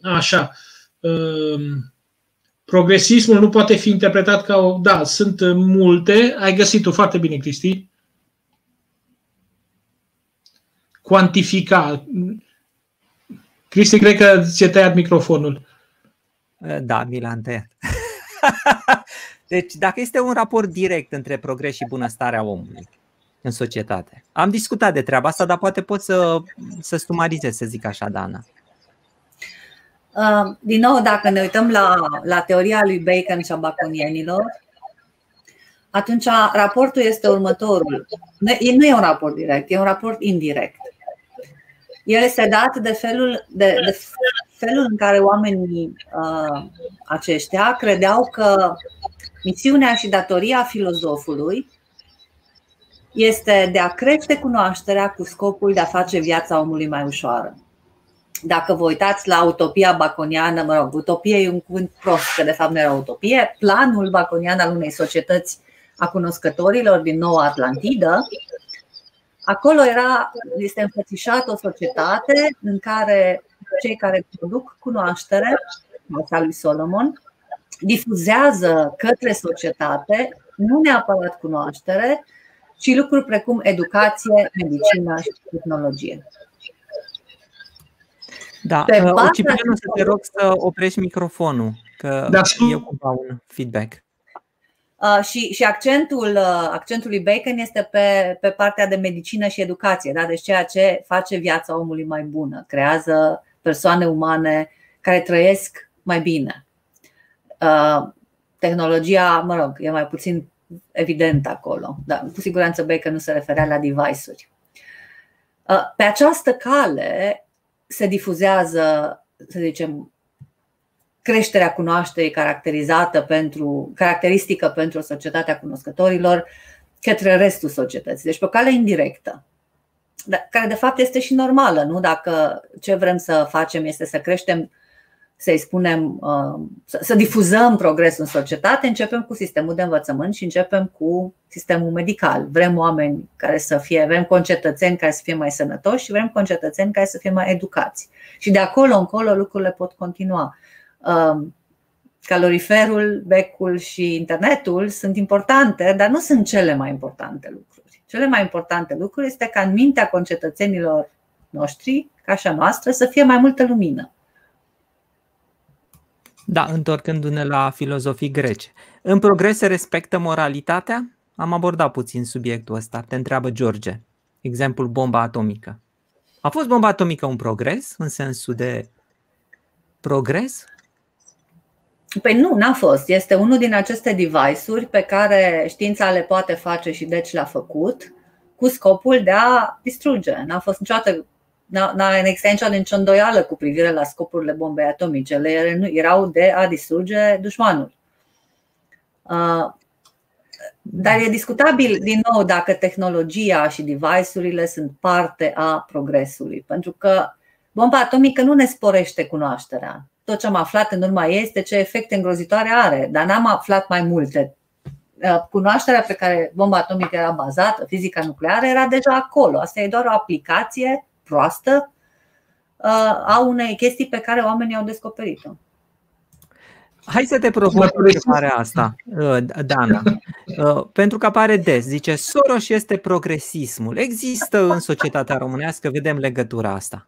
așa. Uh, progresismul nu poate fi interpretat ca o... Da, sunt multe. Ai găsit-o foarte bine, Cristi. Cuantifica. Cristi, cred că ți-a tăiat microfonul. Da, mi l-am tăiat. Deci, dacă este un raport direct între progres și bunăstarea omului, în societate. Am discutat de treaba asta, dar poate pot să, să sumarizez, să zic așa, Dana. Uh, din nou, dacă ne uităm la, la teoria lui Bacon și a baconienilor, atunci raportul este următorul. Nu e un raport direct, e un raport indirect. El este dat de felul, de, de felul în care oamenii uh, aceștia credeau că misiunea și datoria filozofului este de a crește cunoașterea cu scopul de a face viața omului mai ușoară. Dacă vă uitați la utopia baconiană, mă rog, utopie e un cuvânt prost, că de fapt nu era utopie, planul baconian al unei societăți a cunoscătorilor din Noua Atlantidă, acolo era, este înfățișat o societate în care cei care produc cunoaștere, asta lui Solomon, difuzează către societate nu neapărat cunoaștere, ci lucruri precum educație, medicină și tehnologie. Da, Pe uh, Ciprianu, să te rog să oprești microfonul, că da, eu cumva un feedback. Uh, și, și accentul, uh, accentul lui Bacon este pe, pe partea de medicină și educație, da? deci ceea ce face viața omului mai bună, creează persoane umane care trăiesc mai bine. Uh, tehnologia, mă rog, e mai puțin evident acolo, dar cu siguranță Bacon nu se referea la device-uri. Uh, pe această cale se difuzează, să zicem, creșterea cunoașterii caracterizată pentru, caracteristică pentru societatea cunoscătorilor către restul societății, deci pe o cale indirectă, care de fapt este și normală, nu? Dacă ce vrem să facem este să creștem, să-i spunem, uh, să difuzăm progresul în societate, începem cu sistemul de învățământ și începem cu sistemul medical. Vrem oameni care să fie, vrem concetățeni care să fie mai sănătoși și vrem concetățeni care să fie mai educați. Și de acolo încolo lucrurile pot continua. Um, caloriferul, becul și internetul sunt importante, dar nu sunt cele mai importante lucruri. Cele mai importante lucruri este ca în mintea concetățenilor noștri, ca și a noastră, să fie mai multă lumină. Da, întorcându-ne la filozofii grece. În progres se respectă moralitatea? Am abordat puțin subiectul ăsta. Te întreabă George. Exemplul bomba atomică. A fost bomba atomică un progres în sensul de progres? Păi nu, n-a fost. Este unul din aceste device-uri pe care știința le poate face și deci le-a făcut cu scopul de a distruge. N-a fost niciodată, n-a existat niciodată nicio îndoială cu privire la scopurile bombei atomice. Le erau de a distruge dușmanul. Uh, dar e discutabil, din nou, dacă tehnologia și device-urile sunt parte a progresului. Pentru că bomba atomică nu ne sporește cunoașterea tot ce am aflat în urma ei este ce efecte îngrozitoare are, dar n-am aflat mai multe. Uh, cunoașterea pe care bomba atomică era bazată, fizica nucleară, era deja acolo. Asta e doar o aplicație proastă uh, a unei chestii pe care oamenii au descoperit-o. Hai să te propun întrebarea asta, uh, Dana. Pentru că apare des, zice, Soros este progresismul. Există în societatea românească, vedem legătura asta.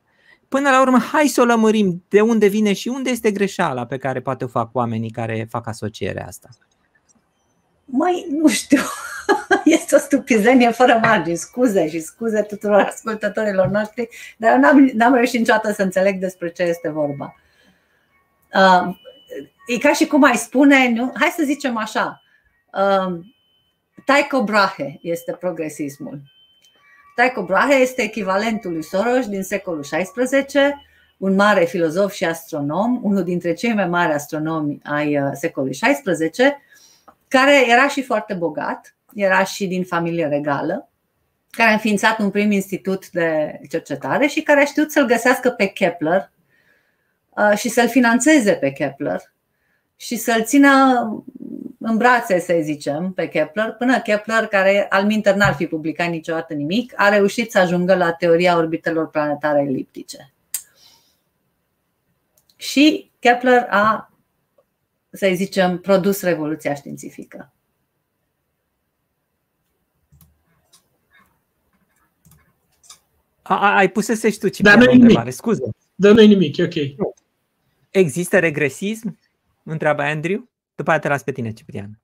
Până la urmă, hai să o lămurim de unde vine și unde este greșeala pe care poate o fac oamenii care fac asocierea asta. Mai, nu știu, este o stupizenie fără margini, scuze și scuze tuturor ascultătorilor noștri, dar n-am, n-am reușit niciodată să înțeleg despre ce este vorba. Uh, e ca și cum ai spune, nu? hai să zicem așa, uh, Tycho Brahe este progresismul. Tycho Brahe este echivalentul lui Soros din secolul XVI, un mare filozof și astronom, unul dintre cei mai mari astronomi ai uh, secolului XVI, care era și foarte bogat, era și din familie regală, care a înființat un prim institut de cercetare și care a știut să-l găsească pe Kepler uh, și să-l financeze pe Kepler și să-l țină în brațe, să zicem, pe Kepler, până Kepler, care al minter n-ar fi publicat niciodată nimic, a reușit să ajungă la teoria orbitelor planetare eliptice. Și Kepler a, să zicem, produs revoluția științifică. A, ai pus să tu ce Dar nu nimic. Scuze. Dar nu nimic, e ok. Există regresism? Întreabă Andrew. După aceea te las pe tine, Ciprian.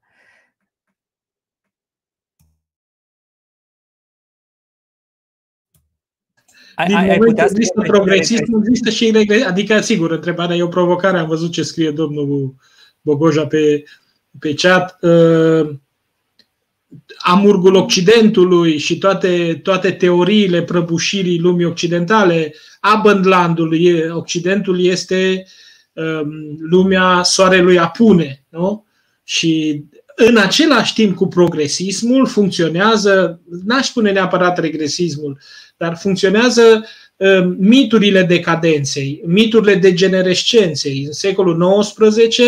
Ai, din ai, moment ce există progresism, există și regresism. Adică, sigur, întrebarea e o provocare. Am văzut ce scrie domnul Bogoja pe, pe chat. Uh, amurgul Occidentului și toate, toate teoriile prăbușirii lumii occidentale, Abundlandul, Occidentul este um, lumea soarelui apune. Nu? Și în același timp cu progresismul funcționează, n-aș spune neapărat regresismul, dar funcționează uh, miturile decadenței, miturile degenerescenței. În secolul XIX,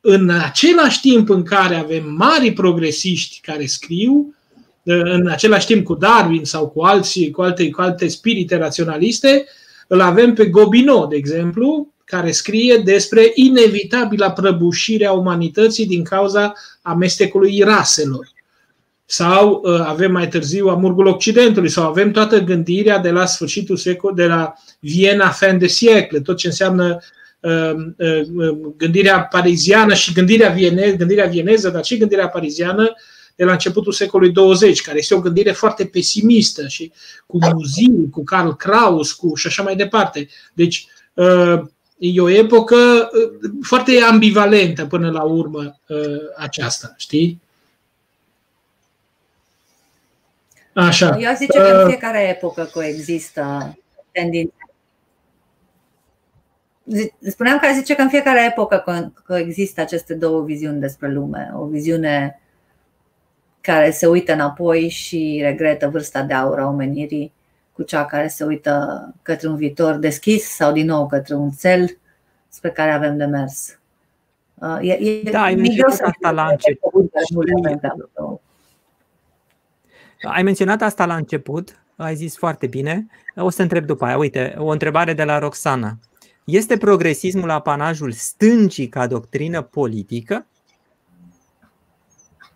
în același timp în care avem mari progresiști care scriu, uh, în același timp cu Darwin sau cu, alții, cu, alte, cu alte spirite raționaliste, îl avem pe Gobineau, de exemplu, care scrie despre inevitabila prăbușire a umanității din cauza amestecului raselor. Sau uh, avem mai târziu Amurgul Occidentului, sau avem toată gândirea de la sfârșitul secolului, de la Viena fin de siecle, tot ce înseamnă uh, uh, gândirea pariziană și gândirea, viene, gândirea vieneză, dar și gândirea pariziană de la începutul secolului 20, care este o gândire foarte pesimistă și cu Muziu, cu Karl Kraus, cu și așa mai departe. Deci, e o epocă uh, foarte ambivalentă până la urmă uh, aceasta, știi? Așa. Eu zice că în uh, fiecare epocă coexistă tendințe. Spuneam că zice că în fiecare epocă coexistă aceste două viziuni despre lume. O viziune care se uită înapoi și regretă vârsta de aur a omenirii cu cea care se uită către un viitor deschis sau din nou către un cel spre care avem de mers. Uh, e, e da, ai menționat asta la început. Ai menționat asta la început, ai zis foarte bine. O să întreb după aia. Uite, o întrebare de la Roxana. Este progresismul apanajul stâncii ca doctrină politică?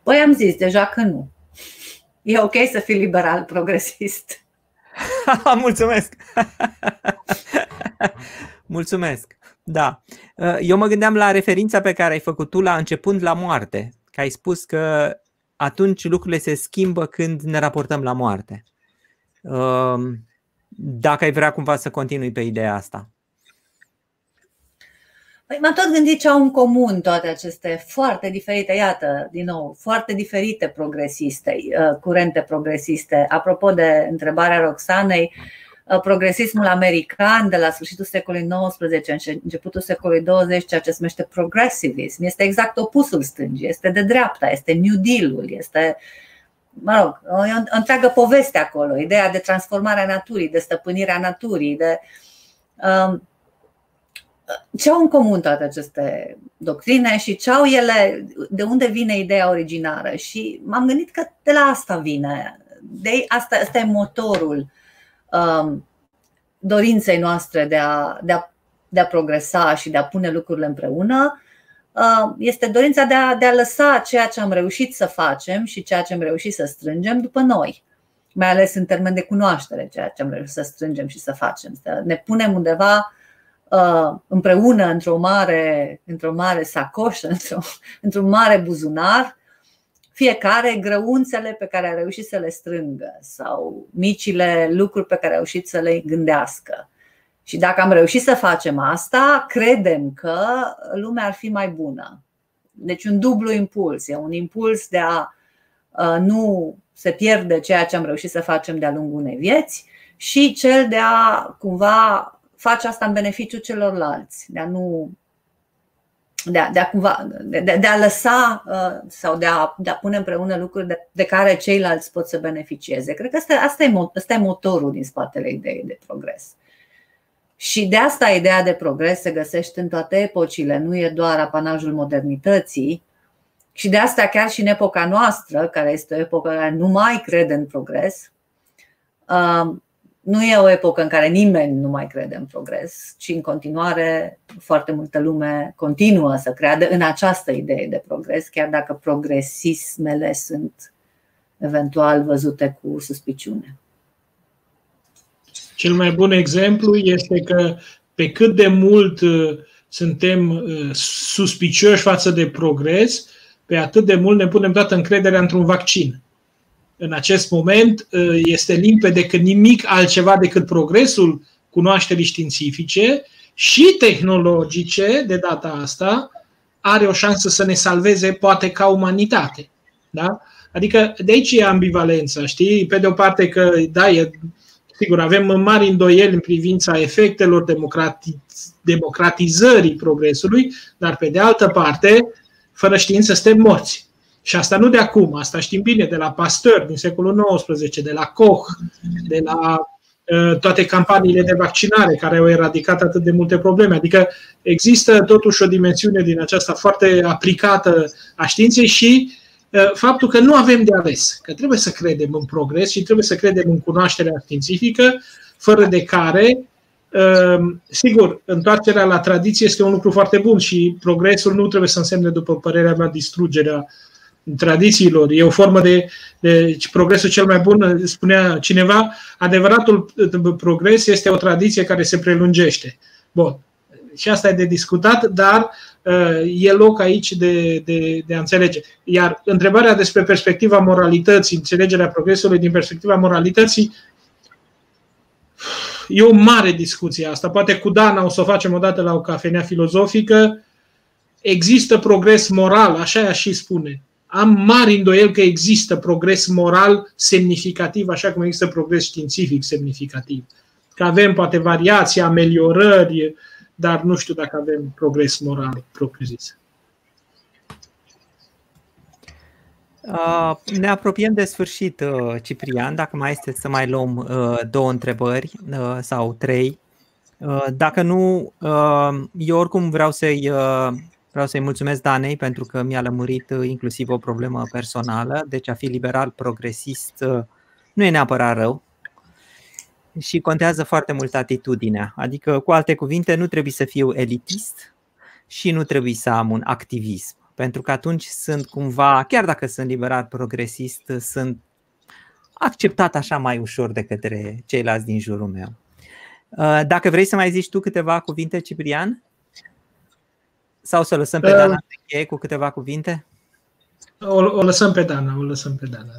Păi am zis deja că nu. E ok să fii liberal progresist. Mulțumesc! Mulțumesc! Da. Eu mă gândeam la referința pe care ai făcut tu la începând la moarte, că ai spus că atunci lucrurile se schimbă când ne raportăm la moarte. Dacă ai vrea cumva să continui pe ideea asta. Păi m-am tot gândit ce au în comun toate aceste foarte diferite, iată, din nou, foarte diferite progresiste, uh, curente progresiste. Apropo de întrebarea Roxanei, uh, progresismul american de la sfârșitul secolului XIX, începutul secolului 20, ceea ce se numește progressivism, este exact opusul stângii, este de dreapta, este New Deal-ul, este mă rog, o întreagă poveste acolo, ideea de transformare a naturii, de stăpânirea naturii, de um, ce au în comun toate aceste doctrine și ce au ele, de unde vine ideea originară. Și m-am gândit că de la asta vine. De asta, asta e motorul um, dorinței noastre de a, de, a, de a progresa și de a pune lucrurile împreună. Uh, este dorința de a, de a lăsa ceea ce am reușit să facem și ceea ce am reușit să strângem după noi mai ales în termen de cunoaștere, ceea ce am reușit să strângem și să facem. Să ne punem undeva Uh, împreună într-o mare, într-o mare sacoșă, într-o, într-un mare buzunar, fiecare grăunțele pe care a reușit să le strângă sau micile lucruri pe care a reușit să le gândească. Și dacă am reușit să facem asta, credem că lumea ar fi mai bună. Deci un dublu impuls, e un impuls de a uh, nu se pierde ceea ce am reușit să facem de-a lungul unei vieți și cel de a cumva face asta în beneficiu celorlalți, de a nu de a, de a, cumva, de, de a lăsa uh, sau de a, de a pune împreună lucruri de, de care ceilalți pot să beneficieze. Cred că asta, asta, e, asta e motorul din spatele ideii de progres. Și de asta ideea de progres se găsește în toate epocile, nu e doar apanajul modernității. Și de asta chiar și în epoca noastră, care este o epocă care nu mai crede în progres, uh, nu e o epocă în care nimeni nu mai crede în progres, ci în continuare foarte multă lume continuă să creadă în această idee de progres, chiar dacă progresismele sunt eventual văzute cu suspiciune. Cel mai bun exemplu este că pe cât de mult uh, suntem uh, suspicioși față de progres, pe atât de mult ne punem toată încrederea într-un vaccin. În acest moment este limpede că nimic altceva decât progresul cunoașterii științifice și tehnologice de data asta are o șansă să ne salveze poate ca umanitate. Da? Adică de aici e ambivalența, știi? Pe de o parte că, da, e, sigur, avem mari îndoieli în privința efectelor democrati- democratizării progresului, dar pe de altă parte, fără știință suntem morți. Și asta nu de acum, asta știm bine, de la Pasteur din secolul XIX, de la Koch, de la uh, toate campaniile de vaccinare care au eradicat atât de multe probleme. Adică există totuși o dimensiune din aceasta foarte aplicată a științei și uh, faptul că nu avem de ales, că trebuie să credem în progres și trebuie să credem în cunoașterea științifică, fără de care uh, Sigur, întoarcerea la tradiție este un lucru foarte bun și progresul nu trebuie să însemne, după părerea mea, distrugerea tradițiilor. E o formă de, de progresul cel mai bun, spunea cineva, adevăratul progres este o tradiție care se prelungește. Bun. Și asta e de discutat, dar uh, e loc aici de, de, de a înțelege. Iar întrebarea despre perspectiva moralității, înțelegerea progresului din perspectiva moralității, e o mare discuție asta. Poate cu Dana o să o facem odată la o cafenea filozofică. Există progres moral, așa și spune am mari îndoiel că există progres moral semnificativ, așa cum există progres științific semnificativ. Că avem poate variații, ameliorări, dar nu știu dacă avem progres moral propriu-zis. Uh, ne apropiem de sfârșit, uh, Ciprian, dacă mai este să mai luăm uh, două întrebări sau trei. Dacă nu, eu oricum vreau să-i Vreau să-i mulțumesc Danei pentru că mi-a lămurit uh, inclusiv o problemă personală. Deci a fi liberal progresist uh, nu e neapărat rău și contează foarte mult atitudinea. Adică, cu alte cuvinte, nu trebuie să fiu elitist și nu trebuie să am un activism. Pentru că atunci sunt cumva, chiar dacă sunt liberal progresist, sunt acceptat așa mai ușor de către ceilalți din jurul meu. Uh, dacă vrei să mai zici tu câteva cuvinte, Ciprian? Sau să lăsăm pe uh, Dana să încheie cu câteva cuvinte? O, o lăsăm pe Dana, o lăsăm pe Dana.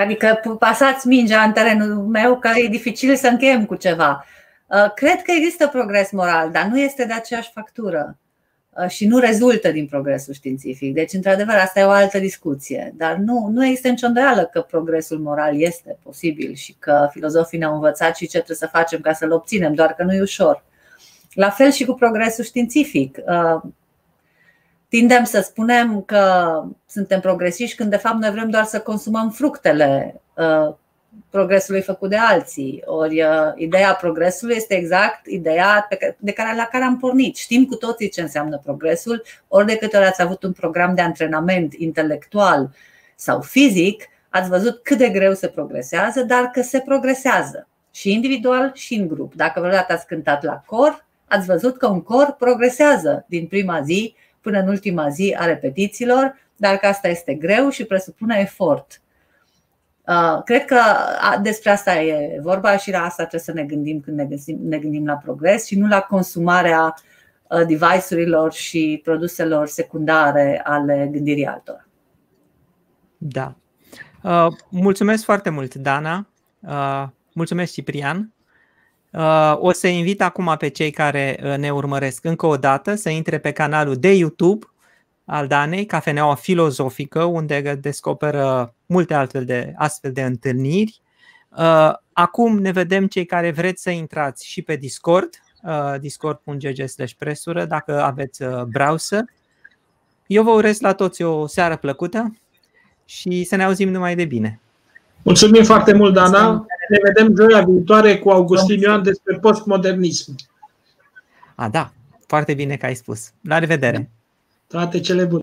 Adică pasați mingea în terenul meu că e dificil să încheiem cu ceva. Uh, cred că există progres moral, dar nu este de aceeași factură. Uh, și nu rezultă din progresul științific. Deci, într-adevăr, asta e o altă discuție. Dar nu, nu există nicio îndoială că progresul moral este posibil și că filozofii ne-au învățat și ce trebuie să facem ca să-l obținem, doar că nu e ușor. La fel și cu progresul științific. Uh, tindem să spunem că suntem progresiști când, de fapt, noi vrem doar să consumăm fructele uh, progresului făcut de alții. Ori uh, ideea progresului este exact ideea de care, la care am pornit. Știm cu toții ce înseamnă progresul, ori de câte ori ați avut un program de antrenament intelectual sau fizic, ați văzut cât de greu se progresează, dar că se progresează și individual și în grup. Dacă vreodată ați cântat la cor, ați văzut că un cor progresează din prima zi până în ultima zi a repetițiilor, dar că asta este greu și presupune efort. Uh, cred că despre asta e vorba și la asta trebuie să ne gândim când ne gândim, ne gândim la progres și nu la consumarea uh, device-urilor și produselor secundare ale gândirii altora. Da. Uh, mulțumesc foarte mult, Dana. Mulțumesc, Ciprian. O să invit acum pe cei care ne urmăresc încă o dată să intre pe canalul de YouTube al Danei, Cafeneaua Filozofică, unde descoperă multe altfel de astfel de întâlniri. Uh, acum ne vedem cei care vreți să intrați și pe Discord, uh, discord.gg presură, dacă aveți uh, browser. Eu vă urez la toți o seară plăcută și să ne auzim numai de bine. Mulțumim foarte mult, Dana. Ne vedem joia viitoare cu Augustin Ioan despre postmodernism. A, da, foarte bine că ai spus. La revedere! Toate cele bune!